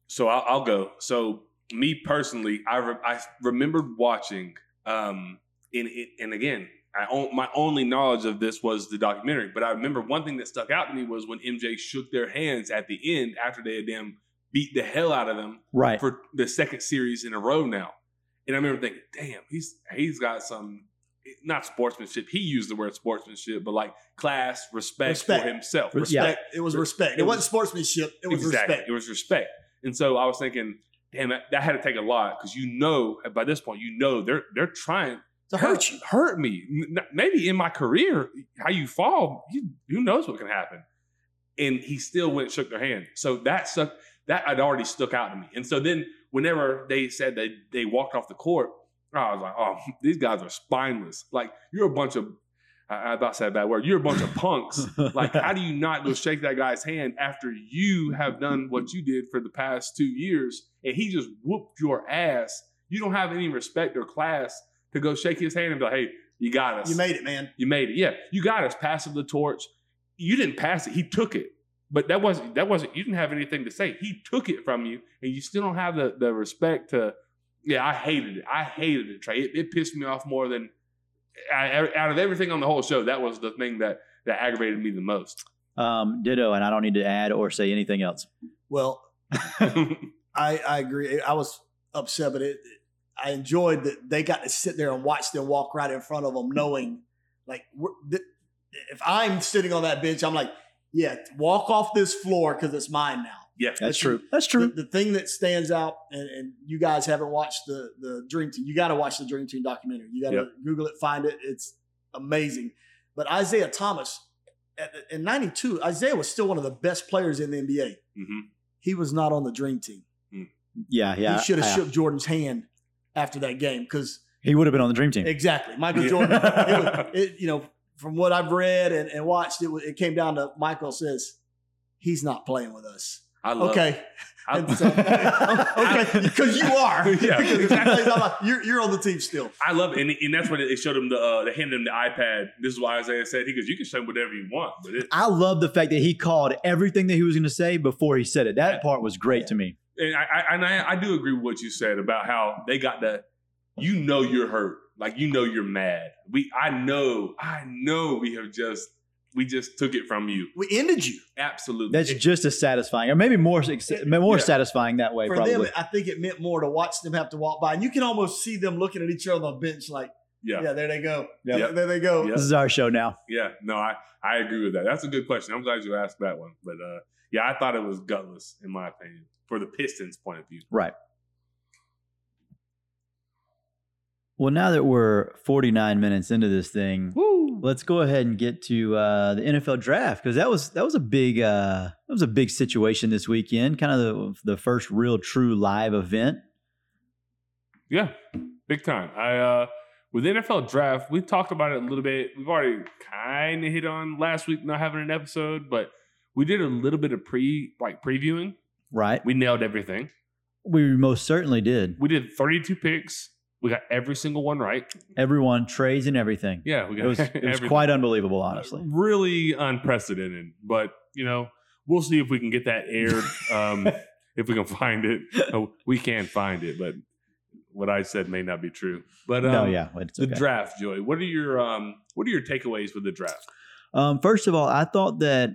So I'll, I'll go. So me personally, I re- I remembered watching, um, in it, and again, I on, my only knowledge of this was the documentary. But I remember one thing that stuck out to me was when MJ shook their hands at the end after they had damn beat the hell out of them Right. for the second series in a row now. And I remember thinking, damn, he's he's got some not sportsmanship. He used the word sportsmanship, but like class, respect, Respect. for himself. Yeah. Respect. It was respect. It, It was- wasn't sportsmanship. It was exactly. respect. It was respect. And so I was thinking, damn, that, that had to take a lot because you know by this point you know they're they're trying To hurt you. hurt me. N- Maybe in my career, how you fall, you, who knows what can happen. And he still went and shook their hand. So that stuck, that had already stuck out to me. And so then whenever they said that they walked off the court, I was like, oh, these guys are spineless. Like you're a bunch of, I, I about to say a bad word. You're a bunch of punks. Like, how do you not go shake that guy's hand after you have done what you did for the past two years and he just whooped your ass? You don't have any respect or class to go shake his hand and be like, hey, you got us. You made it, man. You made it. Yeah, you got us. Pass him the torch. You didn't pass it. He took it. But that wasn't that wasn't you didn't have anything to say. He took it from you, and you still don't have the the respect to. Yeah, I hated it. I hated it, Trey. It, it pissed me off more than I, out of everything on the whole show. That was the thing that that aggravated me the most. um, ditto, and I don't need to add or say anything else. Well, I, I agree. I was upset, but it, I enjoyed that they got to sit there and watch them walk right in front of them, knowing like we're, th- if I'm sitting on that bench, I'm like, yeah, walk off this floor because it's mine now. yeah, That's true. That's true. the thing that stands out, and, and you guys haven't watched the the Dream Team, you got to watch the Dream Team documentary. You got to Yep. Google it, find it. It's amazing. But Isiah Thomas, at, in '92, Isiah was still one of the best players in the NBA. hmm He was not on the Dream Team. Yeah, yeah. he should have shook Jordan's hand after that game because He would have been on the dream team. exactly Michael Jordan. It, was- it- you know, from what I've read and, and watched, it, it came down to Michael says he's not playing with us. I love. Okay, I, And so- okay, because you are. Yeah, exactly. You're you're on the team still. I love it, and, and that's when they showed him the uh, they handed him the iPad. This is why Isiah said he goes, "You can show him whatever you want, but it, I love the fact that he called everything that he was going to say before he said it. That part was great to me. and I, I and I, I do agree with what you said about how they got the you know you're hurt like you know you're mad we i know i know we have just we just took it from you We ended you. absolutely That's It- just as satisfying, or maybe more more Yeah. satisfying that way. For probably. them, I think it meant more to watch them have to walk by, and you can almost see them looking at each other on the bench, like, yeah, yeah, there they go. Yeah. Yeah. there they go. Yeah. this is our show now. yeah no i i agree with that that's a good question i'm glad you asked that one but uh yeah i thought it was gutless in my opinion for the pistons point of view Right. Well, now that we're 49 minutes into this thing, let's go ahead and get to uh, the NFL draft because that was that was a big uh, that was a big situation this weekend. Kind of the the first real true live event. Yeah, big time. I uh with the NFL draft, we talked about it a little bit. We've already kind of hit on last week not having an episode, but we did a little bit of pre like previewing. Right. We nailed everything. We most certainly did. We did 32 picks. We got every single one right. Everyone trades and everything. Yeah, we It got was it was quite unbelievable, honestly. really unprecedented. But you know, we'll see if we can get that aired. Um, if we can find it, Uh, we can find it, but what I said may not be true. But um, no, yeah, it's the okay. draft, Joey. What are your um, what are your takeaways with the draft? Um, first of all, I thought that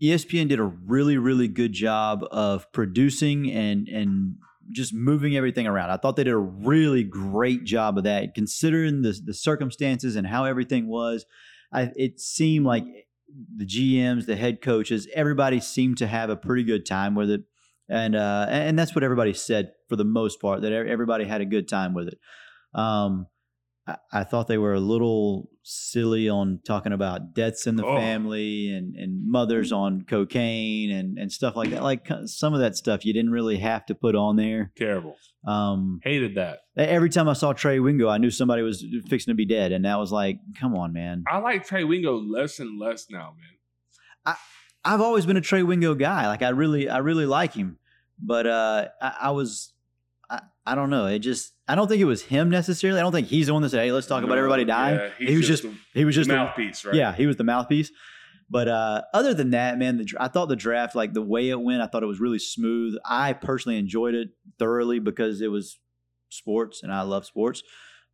ESPN did a really, really good job of producing and and just moving everything around. I thought they did a really great job of that, considering the the circumstances and how everything was. I, it seemed like the GMs, the head coaches, everybody seemed to have a pretty good time with it, and uh, and that's what everybody said for the most part. That everybody had a good time with it. Um, I, I thought they were a little silly on talking about deaths in the Oh. family and, and mothers on cocaine and, and stuff like that. Like some of that stuff you didn't really have to put on there. Terrible. Um, Hated that. every time I saw Trey Wingo, I knew somebody was fixing to be dead, and that was like, come on, man. I like Trey Wingo less and less now, man. I've always been a Trey Wingo guy. Like I really, I really like him, but uh, I, I was, I, I don't know. It just, I don't think it was him necessarily. I don't think he's the one that said, "Hey, let's talk about everybody dying." Yeah, he was just, the he was just a- mouthpiece, right? Yeah, he was the mouthpiece. But uh, other than that, man, the, I thought the draft, like the way it went, I thought it was really smooth. I personally enjoyed it thoroughly because it was sports, and I love sports.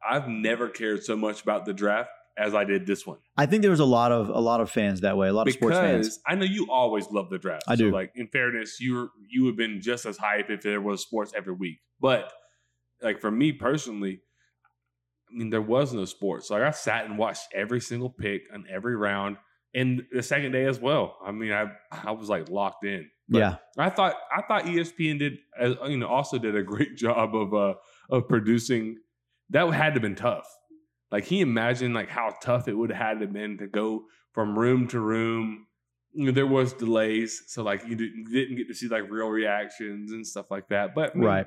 I've never cared so much about the draft as I did this one. I think there was a lot of a lot of fans that way, a lot of sports fans. I know you always love the draft. I So, do. like in fairness, you you would have been just as hype if there was sports every week. But like for me personally, I mean there was no sports. Like I sat and watched every single pick on every round, and the second day as well. I mean I I was like locked in. But yeah, I thought I thought ESPN did uh, you know also did a great job of uh of producing. That had to have been tough. Like he imagined like how tough it would have had to been to go from room to room. You know, there was delays, so like you didn't, didn't get to see like real reactions and stuff like that. But I mean, right.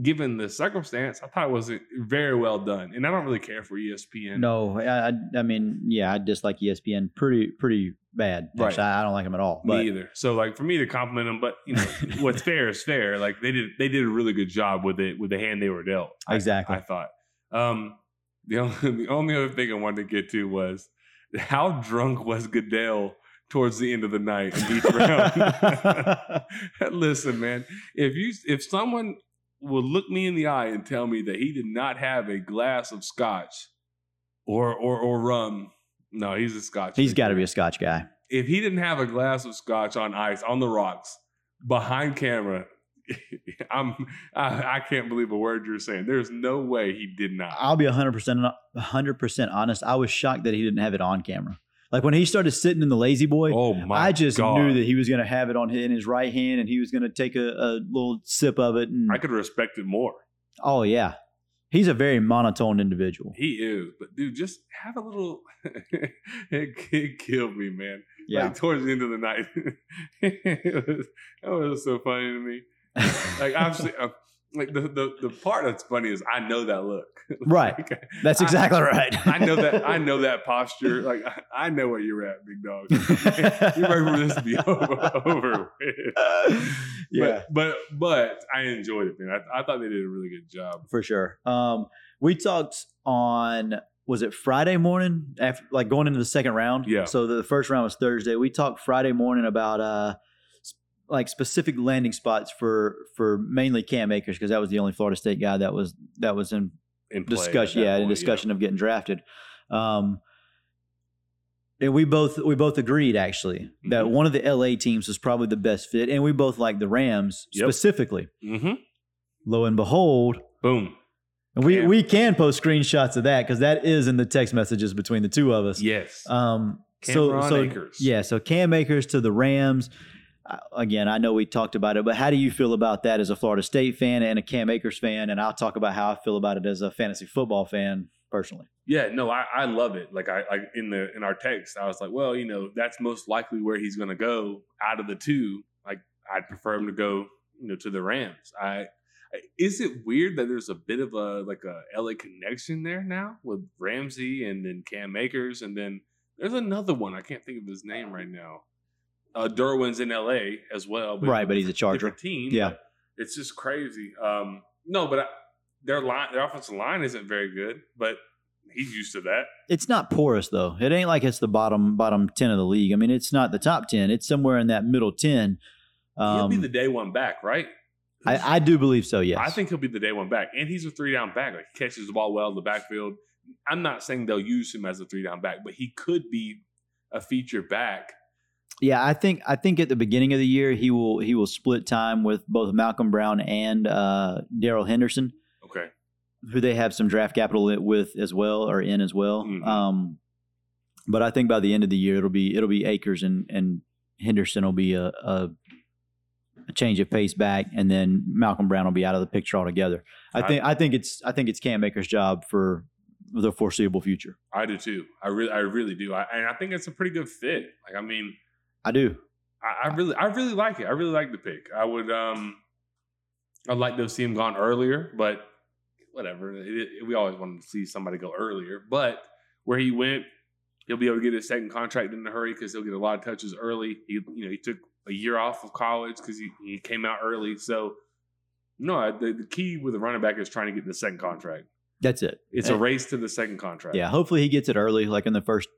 Given the circumstance, I thought it was very well done. And I don't really care for ESPN. No, I, I, I mean, yeah, I dislike ESPN pretty pretty bad. Right. I I don't like them at all. me either. So like for me to compliment them, but you know what's fair is fair. Like they did they did a really good job with it with the hand they were dealt. I- Exactly. I, thought. Um, the only the only other thing I wanted to get to was how drunk was Goodell towards the end of the night in each round. Listen, man, if you if someone will look me in the eye and tell me that he did not have a glass of scotch or or or rum, no, he's a scotch. he's got to be a Scotch guy. if he didn't have a glass of scotch on ice on the rocks behind camera, I'm I, I can't believe a word you're saying. There's no way he did not. I'll be 100% 100% honest. I was shocked that he didn't have it on camera. Like when he started sitting in the lazy boy, oh my! I just God. knew that he was going to have it on his, in his right hand and he was going to take a, a little sip of it. And I could respect it more. oh yeah, he's a very monotone individual. He is, but dude, just have a little. it, it killed me, man. Yeah, Like towards the end of the night, it was, that was so funny to me. Like obviously, uh, like the, the the part that's funny is I know that look. Right. Like, that's I- exactly right. I know that I know that posture. Like I, I know where you're at, big dog. you're ready for this to be over, over with. yeah, But, but but I enjoyed it, man. I, I thought they did a really good job. for sure. Um, we talked on was it Friday morning after like going into the second round. Yeah. So the, first round was Thursday. We talked Friday morning about uh like specific landing spots for for mainly Cam Akers because that was the only Florida State guy that was that was in In discussion. that Yeah, in point, discussion of getting drafted. Um, and we both we both agreed actually that Mhm. one of the LA teams was probably the best fit, and we both like the Rams Yep. specifically. Mm-hmm. Lo and behold, Boom. and we Cam. we can post screenshots of that because that is in the text messages between the two of us. Yes. Um. So so Akers. yeah. So Cam Akers to the Rams. Again, I know we talked about it, but how do you feel about that as a Florida State fan and a Cam Akers fan? And I'll talk about how I feel about it as a fantasy football fan personally. Yeah, no, I, I love it. Like I like in the in our text, I was like, well, you know, that's most likely where he's going to go out of the two. Like I'd prefer him to go, you know, to the Rams. I I- is it weird that there's a bit of a like a LA connection there now with Ramsey and then Cam Akers and then there's another one I can't think of his name right now. Uh, Derwin's in LA as well, Right, but he's a Charger. team. Yeah. it's just crazy. Um, no, but I, their line, their offensive line isn't very good, but he's used to that. It's not porous though. It ain't like it's the bottom bottom ten of the league. I mean, it's not the top ten. It's somewhere in that middle ten. he'll be Um, the day one back, right? I, I do believe so. Yes. I think he'll be the day one back, and he's a three down back. Like he catches the ball well in the backfield. I'm not saying they'll use him as a three down back, but he could be a feature back. Yeah, I think I think at the beginning of the year he will he will split time with both Malcolm Brown and uh, Darrell Henderson, Okay, who they have some draft capital with as well or in as well. Mhm. Um, but I think by the end of the year it'll be it'll be Akers and and Henderson will be a, a a change of pace back, and then Malcolm Brown will be out of the picture altogether. I I- think I think it's I think it's Cam Akers' job for the foreseeable future. I do too. I really, I really do. I, and I think it's a pretty good fit. Like, I mean, I do. I, I really, I really like it. I really like the pick. I would, um, I'd like to see him gone earlier, but whatever. It, it- we always wanted to see somebody go earlier, but where he went, he'll be able to get his second contract in a hurry because he'll get a lot of touches early. He, you know, he took a year off of college because he, he came out early. So, no, the, the key with a running back is trying to get the second contract. That's it. It's a race to the second contract. Yeah, hopefully he gets it early, like in the first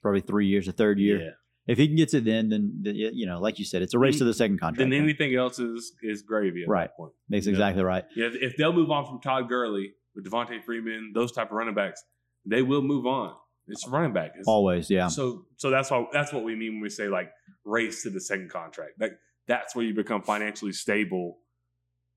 probably three years, a third year. Yeah. If he can get it then, then then, you know, like you said, it's a race to the second contract. Then anything else is is gravy at Right. that point. That's exactly right. Yeah, if, if they'll move on from Todd Gurley with Devonta Freeman, those type of running backs, they will move on. It's running back. It's, Always, yeah. So so that's why that's what we mean when we say like race to the second contract. Like that's where you become financially stable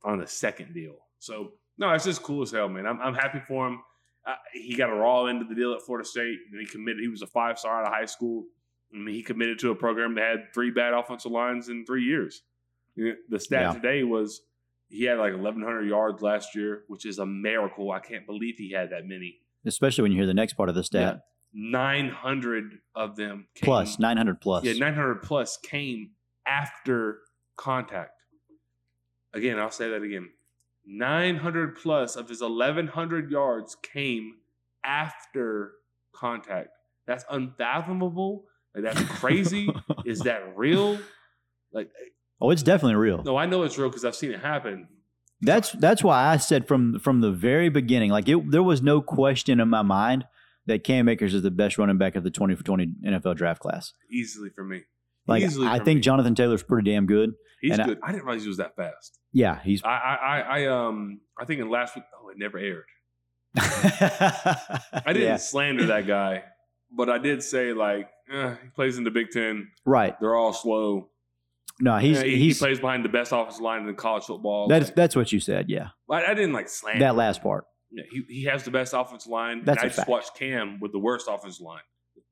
on the second deal. So no, it's just cool as hell, man. I'm I'm happy for him. Uh, he got a raw end of the deal at Florida State, he committed. He was a five star out of high school. I mean, he committed to a program that had three bad offensive lines in three years. The stat Yeah. today was he had like 1,100 yards last year, which is a miracle. I can't believe he had that many. Especially when you hear the next part of the stat. 900 of them came, Plus, 900 plus. Yeah, 900 plus came after contact. Again, I'll say that again. 900 plus of his 1,100 yards came after contact. That's unfathomable. Like, that's crazy. Is that real? Like, oh, it's definitely real. no, I know it's real because I've seen it happen. That's that's why I said from from the very beginning, like it, there was no question in my mind that Cam Akers is the best running back of the 20 for 20 NFL draft class. Easily for me. Like Easily I think me. Jonathan Taylor's pretty damn good. He's and I- good. I, didn't realize he was that fast. Yeah, he's I, I, I, I, um, I think in last week, oh, it never aired. I I didn't slander that guy, but I did say like eh, he plays in the Big Ten. right. They're all slow. No, he's Yeah, he, he's he plays behind the best offensive line in college football. that's Like, that's what you said. Yeah, I, I didn't like slam that last part. Yeah, he, he has the best offensive line. That's I just fact. watched Cam with the worst offensive line.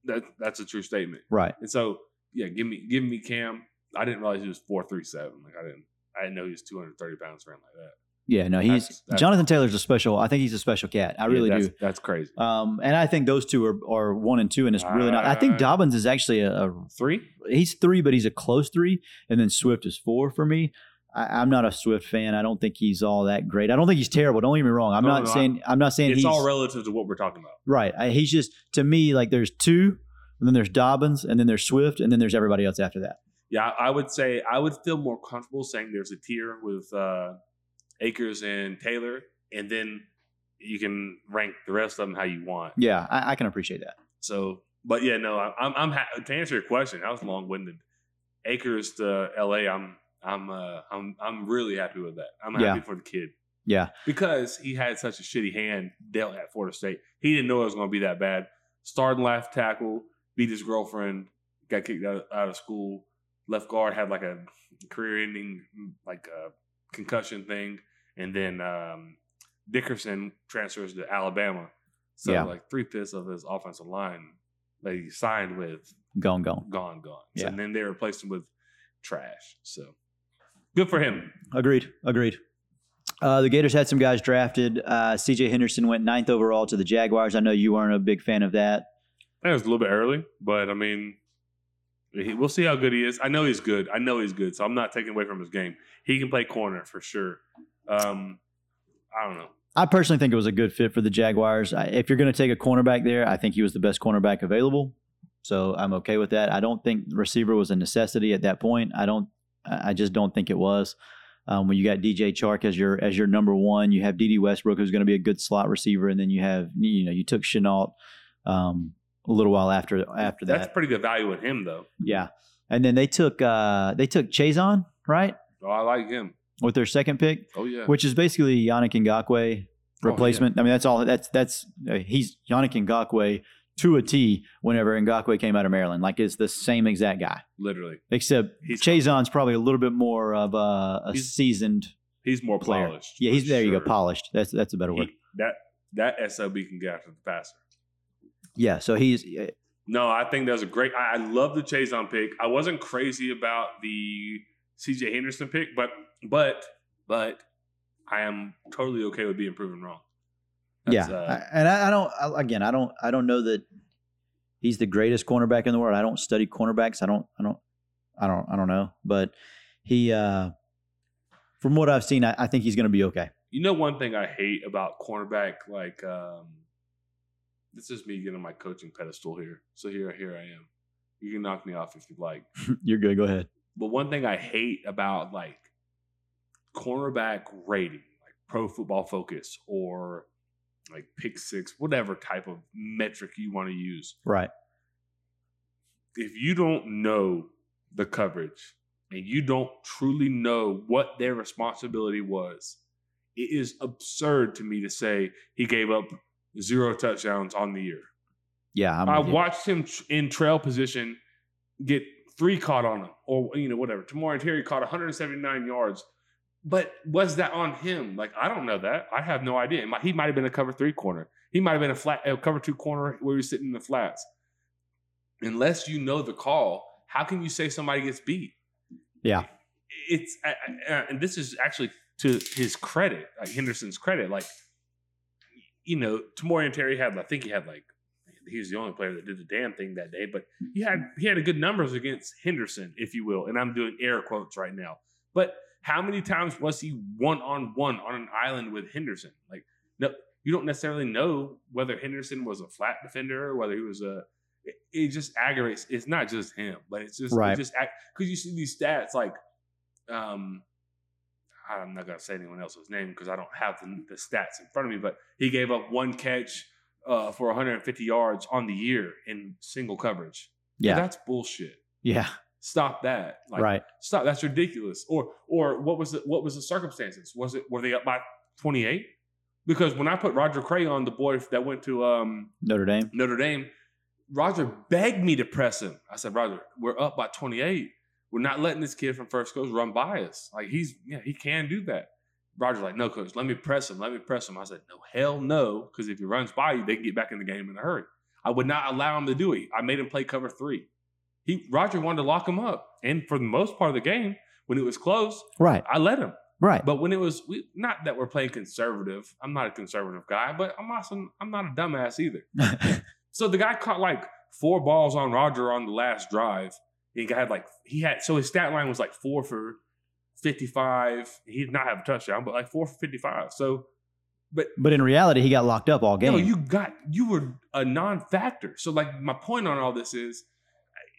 That that's a true statement. Right. And so yeah, give me give me Cam. I didn't realize he was four three seven. Like I didn't I didn't know he was two hundred thirty pounds or anything like that. Yeah, no, he's That's- that's- Jonathan Taylor's a special. I think he's a special cat. I Yeah, really that's, do. That's crazy. Um, and I think those two are, are one and two, and it's really not. I think Uh, Dobbins is actually a, a Three? he's three, but he's a close three, and then Swift is four for me. I, I'm not a Swift fan. I don't think he's all that great. I don't think he's terrible. Don't get me wrong. I'm No, not no, saying I'm not saying It's he's all relative to what we're talking about. right. I, he's just to me like there's two, and then there's Dobbins, and then there's Swift, and then there's everybody else after that. Yeah, I I would say I would feel more comfortable saying there's a tier with uh, Akers and Taylor, and then you can rank the rest of them how you want. Yeah, I, I can appreciate that. So, but yeah, no, I- I'm I'm ha- to answer your question. That was long winded. Akers to L.A. I'm I'm uh, I'm I'm really happy with that. I'm happy Yeah. for the kid Yeah, because he had such a shitty hand dealt at Florida State. He didn't know it was going to be that bad. Starting left tackle, beat his girlfriend, got kicked out, out of school. Left guard had like a career-ending like a concussion thing, and then um, Dickerson transfers to Alabama. So Yeah. like three fifths of his offensive line that he signed with gone, gone. gone, gone. So, Yeah. and then they replaced him with trash. So good for him. Agreed. Agreed. Uh, the Gators had some guys drafted. Uh, C.J. Henderson went ninth overall to the Jaguars. I know you weren't a big fan of that. That was a little bit early, but I mean, he, we'll see how good he is. I know he's good. I know he's good, so I'm not taking away from his game. He can play corner for sure. Um, I don't know. I personally think it was a good fit for the Jaguars. I, if you're going to take a cornerback there, I think he was the best cornerback available. So I'm okay with that. I don't think receiver was a necessity at that point. I don't. I just don't think it was. Um, when you got DJ Chark as your as your number one, you have Dede Westbrook, who's going to be a good slot receiver, and then you have you know you took Shenault um, a little while after after that. That's pretty good value in him, though. Yeah, and then they took uh, they took Chaisson right Oh, I like him. With their second pick, Oh yeah. which is basically Yannick Ngakoue Oh, replacement. I mean, that's all. That's that's uh, he's Yannick Ngakoue to a T. Whenever Ngakoue came out of Maryland, like it's the same exact guy, Literally, except he's Chaisson's probably a little bit more of a, a He's seasoned he's more player. polished. Yeah, he's there. You go, polished. That's that's a better word. He- that that sob can get after the passer. Yeah, so he's No, I think that was a great. I, I love the Chaisson pick. I wasn't crazy about the C.J. Henderson pick, but but but I am totally okay with being proven wrong. yeah, uh, I- and I, I don't. I, again, I don't. I don't know that he's the greatest cornerback in the world. I don't study cornerbacks. I don't. I don't. I don't. I don't know. But he, uh from what I've seen, I, I think he's going to be okay. You know, one thing I hate about cornerback, like um, this is me getting my coaching pedestal here. So here, here I am. You can knock me off if you'd like. You're good. Go ahead. But one thing I hate about like cornerback rating, like Pro Football Focus or like Pick Six, whatever type of metric you want to use, Right. if you don't know the coverage and you don't truly know what their responsibility was, it is absurd to me to say he gave up zero touchdowns on the year. Yeah, I'm I watched him in trail position get three caught on him, or you know whatever. Tamori Terry caught 179 yards, but was that on him? Like I don't know that. I have no idea. Might- He might have been a cover three corner. He might have been a flat a cover two corner where he was sitting in the flats. Unless you know the call, how can you say somebody gets beat? Yeah. it's I- I- uh, and this is actually to his credit, like Henderson's credit. Like you know, Tamorrion Terry had I think he had like he was the only player that did the damn thing that day, but he had he had a good numbers against Henderson, if you will, and I'm doing air quotes right now. But how many times was he one on one on an island with Henderson? Like, no, you don't necessarily know whether Henderson was a flat defender or whether he was a. It, it just aggravates. It's not just him, but it's just Right. it just because you see these stats like, um, I'm not gonna say anyone else's name because I don't have the, the stats in front of me, but he gave up one catch uh, for 150 yards on the year in single coverage. Yeah, that's bullshit. yeah, Stop that. Like, right. Stop. That's ridiculous. Or or what was it? What was the circumstances? Was it were they up by 28? Because when I put Roger Cray on the boy that went to um, Notre Dame. Notre Dame, Roger begged me to press him. I said, Roger, we're up by 28. We're not letting this kid from first coach run by us. Like he's yeah, he can do that. Roger's like, no, coach, let me press him. Let me press him. I said, no, hell no, because if he runs by you, they can get back in the game in a hurry. I would not allow him to do it. I made him play cover three. He Roger wanted to lock him up, and for the most part of the game, when it was close, Right, I let him. right. But when it was we, not that we're playing conservative, I'm not a conservative guy, but I'm also I'm not a dumbass either. So the guy caught like four balls on Roger on the last drive. He had like he had so his stat line was like four for fifty five. He did not have a touchdown, but like four for fifty five. So but but in reality, he got locked up all game. no, you got you were a non-factor. So like my point on all this is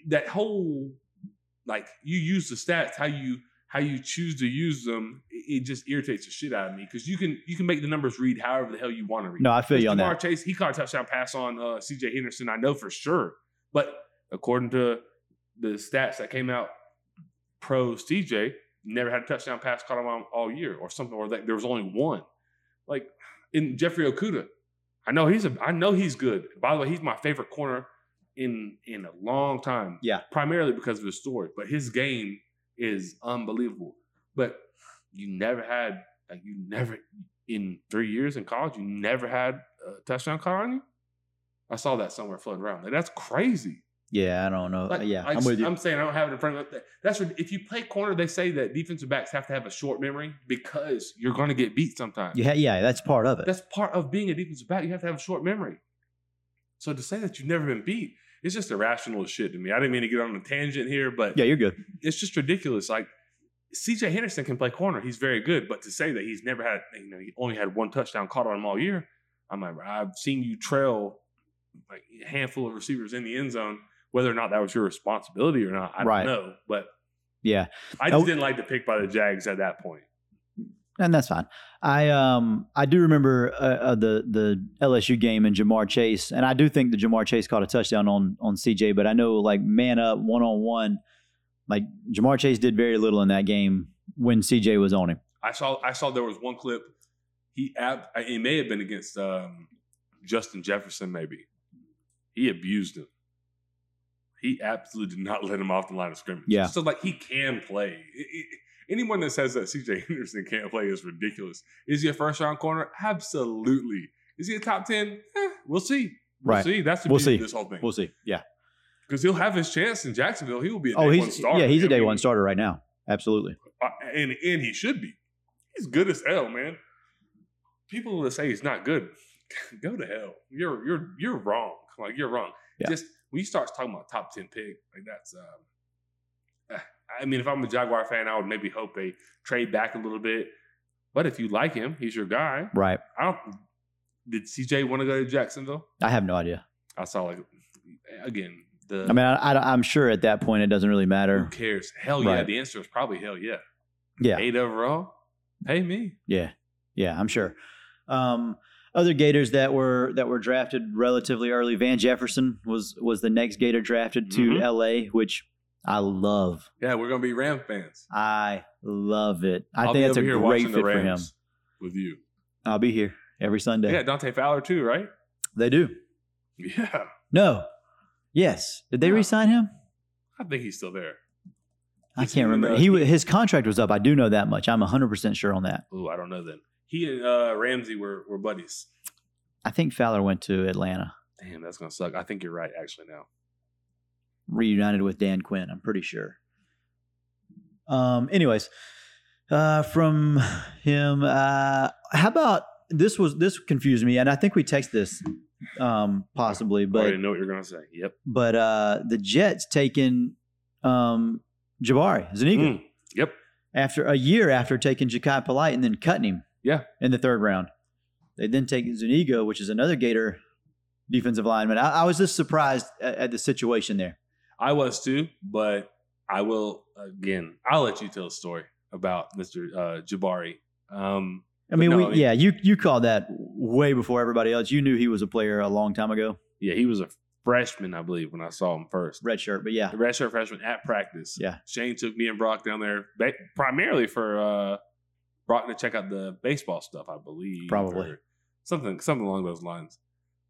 that whole like you use the stats how you how you choose to use them. It, just irritates the shit out of me because you can you can make the numbers read however the hell you want to read. no, I feel you on Ja'Marr that. Chase, he caught a touchdown pass on uh, C.J. Henderson. I know for sure, but according to the stats that came out, pro C.J. never had a touchdown pass caught him all, all year, or something, or that there was only one. Like in Jeffrey Okudah, I know he's a, I know he's good. By the way, he's my favorite corner in in a long time. Yeah. primarily because of his story, but his game is unbelievable. But you never had like you never in three years in college, you never had a touchdown caught on you. I saw that somewhere floating around. Like that's crazy. Yeah, I don't know. Like, yeah, like, I'm with you. I'm saying I don't have it in front of me. That's what, if you play corner, they say that defensive backs have to have a short memory because you're going to get beat sometimes. yeah, yeah, that's part of it. That's part of being a defensive back. You have to have a short memory. So to say that you've never been beat, it's just irrational as shit to me. I didn't mean to get on a tangent here, but yeah, you're good. it's just ridiculous. Like CJ Henderson can play corner; he's very good. But to say that he's never had, you know, he only had one touchdown caught on him all year, I'm like, I've seen you trail like a handful of receivers in the end zone. Whether or not that was your responsibility or not, I Right. don't know. But Yeah, I just Oh. didn't like the pick by the Jags at that point. And that's fine. I um I do remember uh, uh, the the LSU game and Ja'Marr Chase, and I do think that Ja'Marr Chase caught a touchdown on on CJ, but I know like man up one on one, like Ja'Marr Chase did very little in that game when CJ was on him. I saw I saw there was one clip. He ab- it may have been against um, Justin Jefferson. Maybe he abused him. He absolutely did not let him off the line of scrimmage. Yeah. So like he can play. I- I- anyone that says that CJ Henderson can't play is ridiculous. Is he a first round corner? Absolutely. Is he a top ten? Eh, we'll see. We'll Right. see. That's the We'll beauty of see. this whole thing. We'll see. Yeah. Because he'll have his chance in Jacksonville. He will be a day Oh, one he's starter. yeah, he's a I day mean, one starter right now. Absolutely. uh, and and he should be. He's good as hell, man. People that say he's not good, go to hell. You're you're you're wrong. Like you're wrong. Yeah. Just when you start talking about top ten pick, like that's. Um, eh, I mean, if I'm a Jaguar fan, I would maybe hope they trade back a little bit. But if you like him, he's your guy. Right. I don't. Did CJ want to go to Jacksonville? I have no idea. I saw like again the. I mean, I, I, am sure at that point it doesn't really matter. who cares? Hell yeah. Right. The answer is probably hell yeah. Yeah. Eight overall. Pay me. Yeah, yeah, I'm sure. Um, other Gators that were that were drafted relatively early. Van Jefferson was was the next Gator drafted to Mhm. L.A., which I love. Yeah, we're gonna be Ram fans. I love it. I I'll think that's a great fit for him. With you. I'll be here every Sunday. Yeah, Dante Fowler too, right? They do. Yeah, No. Yes. Did they Yeah. re-sign him? I think he's still there. I can't remember. He his contract was up. I do know that much. I'm 100 percent sure on that. Oh, I don't know then. He and uh, Ramsey were were buddies. I think Fowler went to Atlanta, Damn, that's gonna suck. I think you're right, actually. Now, reunited with Dan Quinn. I'm pretty sure. Um. Anyways, uh, from him, uh, how about this? Was this confused me? And I think we text this, um, possibly, But I already know what you're gonna say. Yep. but uh, the Jets taking um Jabari Zuniga. Mm, yep. after a year after taking Jachai Polite and then cutting him. Yeah. In the third round. They then take Zuniga, which is another Gator defensive lineman. I, I was just surprised at, at the situation there. I was too, but I will again. I'll let you tell the story about Mr. Uh, Jabari. Um, I mean, no, we, I mean- yeah, you you called that way before everybody else. You knew he was a player a long time ago, yeah, he was a freshman, I believe, when I saw him first. red shirt, but yeah, The redshirt freshman at practice. Yeah. Shane took me and Brock down there primarily for uh, Brock to check out the baseball stuff, I believe. Probably. something something along those lines.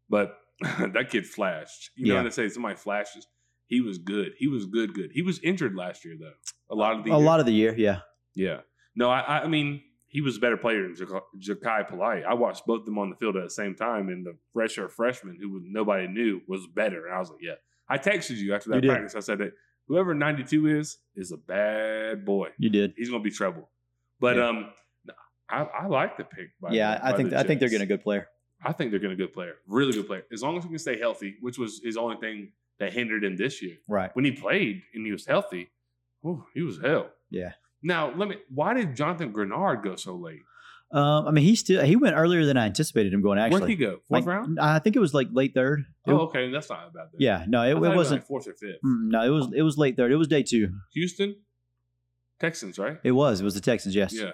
But that kid flashed. You know Yeah. what they say? Somebody flashes. He was good. He was good. Good. He was injured last year though. A lot of the a year. lot of the year, yeah. Yeah. No, I, I mean, he was a better player than Jachai Polite. I watched both of them on the field at the same time, and the redshirt freshman, who nobody knew, was better. And I was like, yeah. I texted you after You that did. practice. I said that whoever 92 is, is a bad boy. You did. He's going to be trouble. But Yeah. um, I, I like the pick. By yeah, the- I think I think they're getting a good player. I think they're getting a good player. Really good player. As long as he can stay healthy, which was his only thing that hindered him this year. Right. When he played and he was healthy, whew, he was hell. Yeah. Now, let me. Why did Jonathan Greenard go so late? Um, I mean, he still he went earlier than I anticipated him going. Actually, Where'd he go? Fourth Like, round? I think it was like late third. It- Oh, okay, that's not bad. Then. Yeah, no, it, it was wasn't. like fourth or fifth. No, it was it was late third. It was day two. Houston, Texans, right? It was. It was the Texans. Yes. Yeah,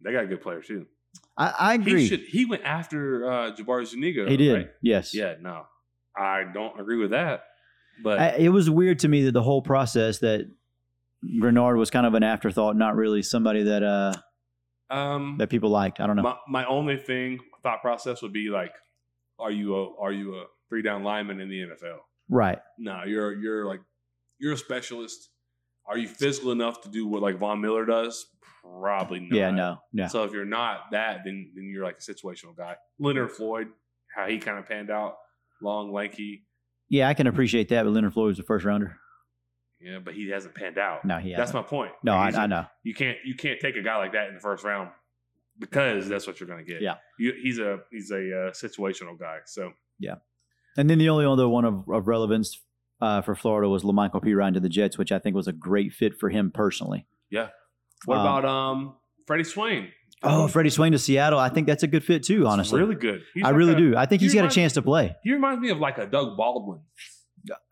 they got a good player too. I, I agree. He should. He went after uh, Jabari Zuniga. He did. right? Yes. Yeah. No, I don't agree with that. But I, it was weird to me that the whole process that Greenard was kind of an afterthought, not really somebody that uh um, that people liked. I don't know. my my only thing thought process would be like, are you a are you a three down lineman in the NFL? right. No, you're you're like you're a specialist. Are you physical enough to do what like Von Miller does? Probably not. Yeah. No. No. So if you're not that, then then you're like a situational guy. Leonard Floyd, how he kind of panned out, long, lanky. Yeah, I can appreciate that, but Leonard Floyd was the first rounder. Yeah, but he hasn't panned out. No, he That's hasn't. my point. No, I, a- I know. You can't you can't take a guy like that in the first round because that's what you're going to get. Yeah. you, he's a he's a uh, situational guy. So yeah, And then the only other one of, of relevance uh, for Florida was Lamical Perine to the Jets, which I think was a great fit for him personally. yeah. What Um, about um Freddie Swain? Oh, Freddie Swain to Seattle, I think that's a good fit too. He's Honestly, really good. He's I like really a- do. I think he he's got a chance to play. He reminds me of like a Doug Baldwin.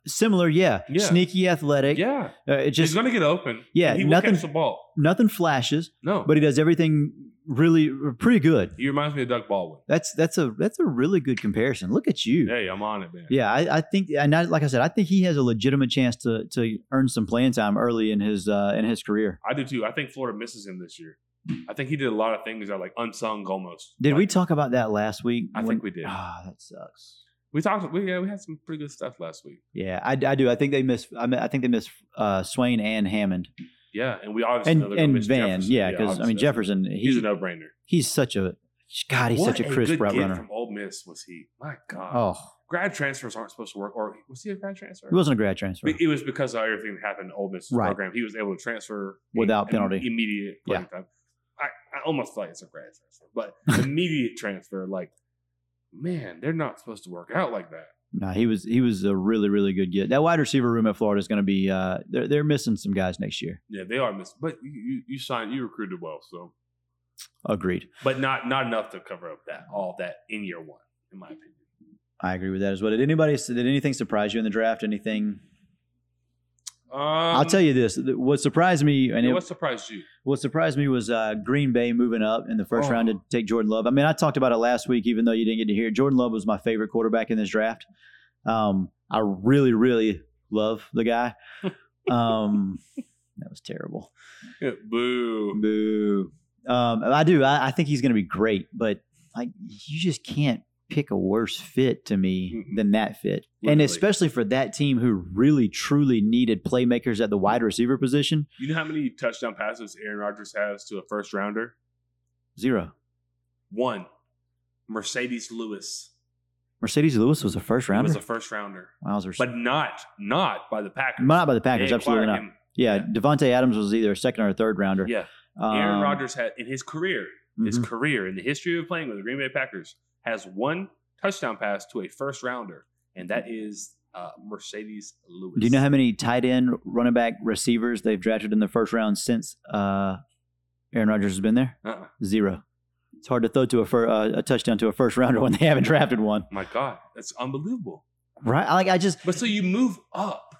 Similar, yeah. Yeah. Sneaky, athletic. Yeah, Uh, it he's just going to get open. Yeah, he nothing- the ball. nothing flashes, No, but he does everything really pretty good. he reminds me of Doug Baldwin. That's that's a that's a really good comparison. Look at you. Hey, I'm on it, man. Yeah, I, I think, and I, like I said, I think he has a legitimate chance to to earn some playing time early in his uh, in his career. I do too. I think Florida misses him this year. I think he did a lot of things that are like unsung almost. Did we talk about that last week? I think we did. Ah, that sucks. We talked. We, yeah, we had some pretty good stuff last week. Yeah, I, I do. I think they miss. I, mean, I think they miss uh, Swain and Hammond Yeah, and we obviously and know and Van. Jefferson. Yeah, because I mean Jefferson. He's a no brainer. he's such a God. He's what such a crisp good route runner. from Ole Miss was he? My God, Oh, grad transfers aren't supposed to work. Or was he a grad transfer? he wasn't a grad transfer. It was because of everything that happened in Ole Miss Right. program. He was able to transfer Without im- penalty. immediate playing time. Almost feel like it's a grad transfer, but immediate transfer. Like, man, they're not supposed to work out like that. No, he was he was a really really good get. That wide receiver room at Florida is going to be. Uh, they're they're missing some guys next year. Yeah, they are missing. But you, you, you signed, you recruited well, so Agreed. but not not enough to cover up that all that in year one, in my opinion. I agree with that as well. Did anybody did anything surprise you in the draft? Anything? Um, I'll tell you this: what surprised me, and yeah, it, what surprised you? what surprised me was uh, Green Bay moving up in the first Oh. round to take Jordan Love. I mean, I talked about it last week, even though you didn't get to hear it. Jordan Love was my favorite quarterback in this draft. Um, I really, really love the guy. Um, that was terrible. Boo. Boo. Um, I do. I, I think he's going to be great, but like you just can't pick a worse fit to me Mm-mm. than that fit, Literally. and especially for that team who really truly needed playmakers at the wide receiver position. You know how many touchdown passes Aaron Rodgers has to a first rounder? Zero. One. Marcedes Lewis. Marcedes Lewis was a first He rounder. was a first rounder, Wowzers. but not not by the Packers. not by the Packers. They Absolutely not. him. Yeah, Yeah. Davante Adams was either a second or a third rounder. Yeah, Aaron Um, Rodgers had in his career, his mhm. career in the history of playing with the Green Bay Packers has one touchdown pass to a first rounder, and that is uh, Marcedes Lewis. Do you know how many tight end, running back, receivers they've drafted in the first round since uh, Aaron Rodgers has been there? Uh-uh. Zero. It's hard to throw to a, fir- uh, a touchdown to a first rounder when they haven't drafted one. My God, that's unbelievable. Right? Like I just But so you move up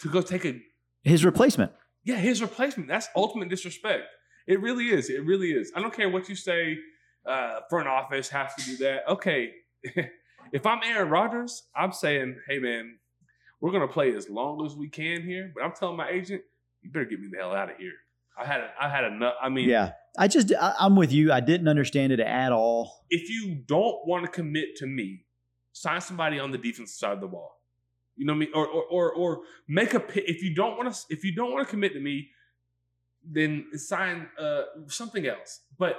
to go take a his replacement. yeah his replacement. That's ultimate disrespect. It really is. It really is. I don't care what you say. Uh, front office has to do that. Okay, if I'm Aaron Rodgers, I'm saying, hey man, we're gonna play as long as we can here. But I'm telling my agent, you better get me the hell out of here. I had a, I had enough. I mean, Yeah. I just I, I'm with you. I didn't understand it at all. if you don't want to commit to me, sign somebody on the defensive side of the ball. You know what I mean? Or or or, or make a if you don't want to if you don't want to commit to me, then sign uh, something else. But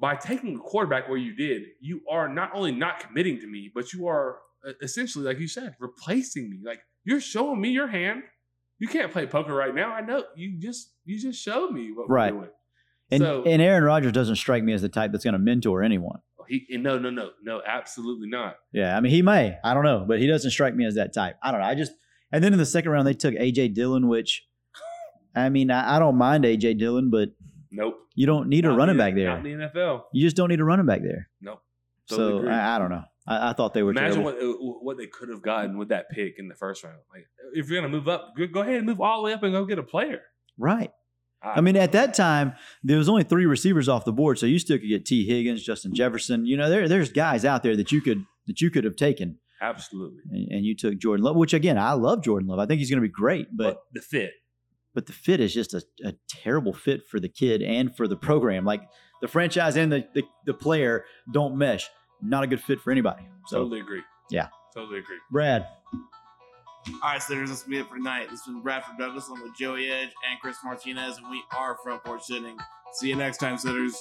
by taking a quarterback where you did, you are not only not committing to me, but you are uh, essentially, like you said, replacing me. Like you're showing me your hand. You can't play poker right now. I know you just you just showed me what Right. we're doing. And So- and Aaron Rodgers doesn't strike me as the type that's going to mentor anyone. He no no no no absolutely not. Yeah, I mean he may. I don't know, but he doesn't strike me as that type. I don't know. I just and then in the second round they took AJ Dillon, which I mean I, I don't mind AJ Dillon, but Nope. you don't need a Not in running the- back there. Not in the NFL. You just don't need a running back there. Nope. Totally so. I, I don't know. I, I thought they were Imagine terrible. what uh, what they could have gotten with that pick in the first round. Like if you're gonna move up, go, go ahead and move all the way up and go get a player. right. I mean, at that time, there was only three receivers off the board, so you still could get Tee Higgins, Justin Jefferson. You know, there there's guys out there that you could that you could have taken, absolutely. and, and you took Jordan Love, which again, I love Jordan Love. I think he's going to be great, but But the fit, but the fit is just a, a terrible fit for the kid and for the program. Like the franchise and the, the, the player don't mesh. Not a good fit for anybody. So, totally agree. Yeah. totally agree. Brad, All right, sitters, this will be it for tonight. This was Bradford Douglas along with Joey Edge and Chris Martinez, and we are Front Porch Sitting. See you next time, sitters.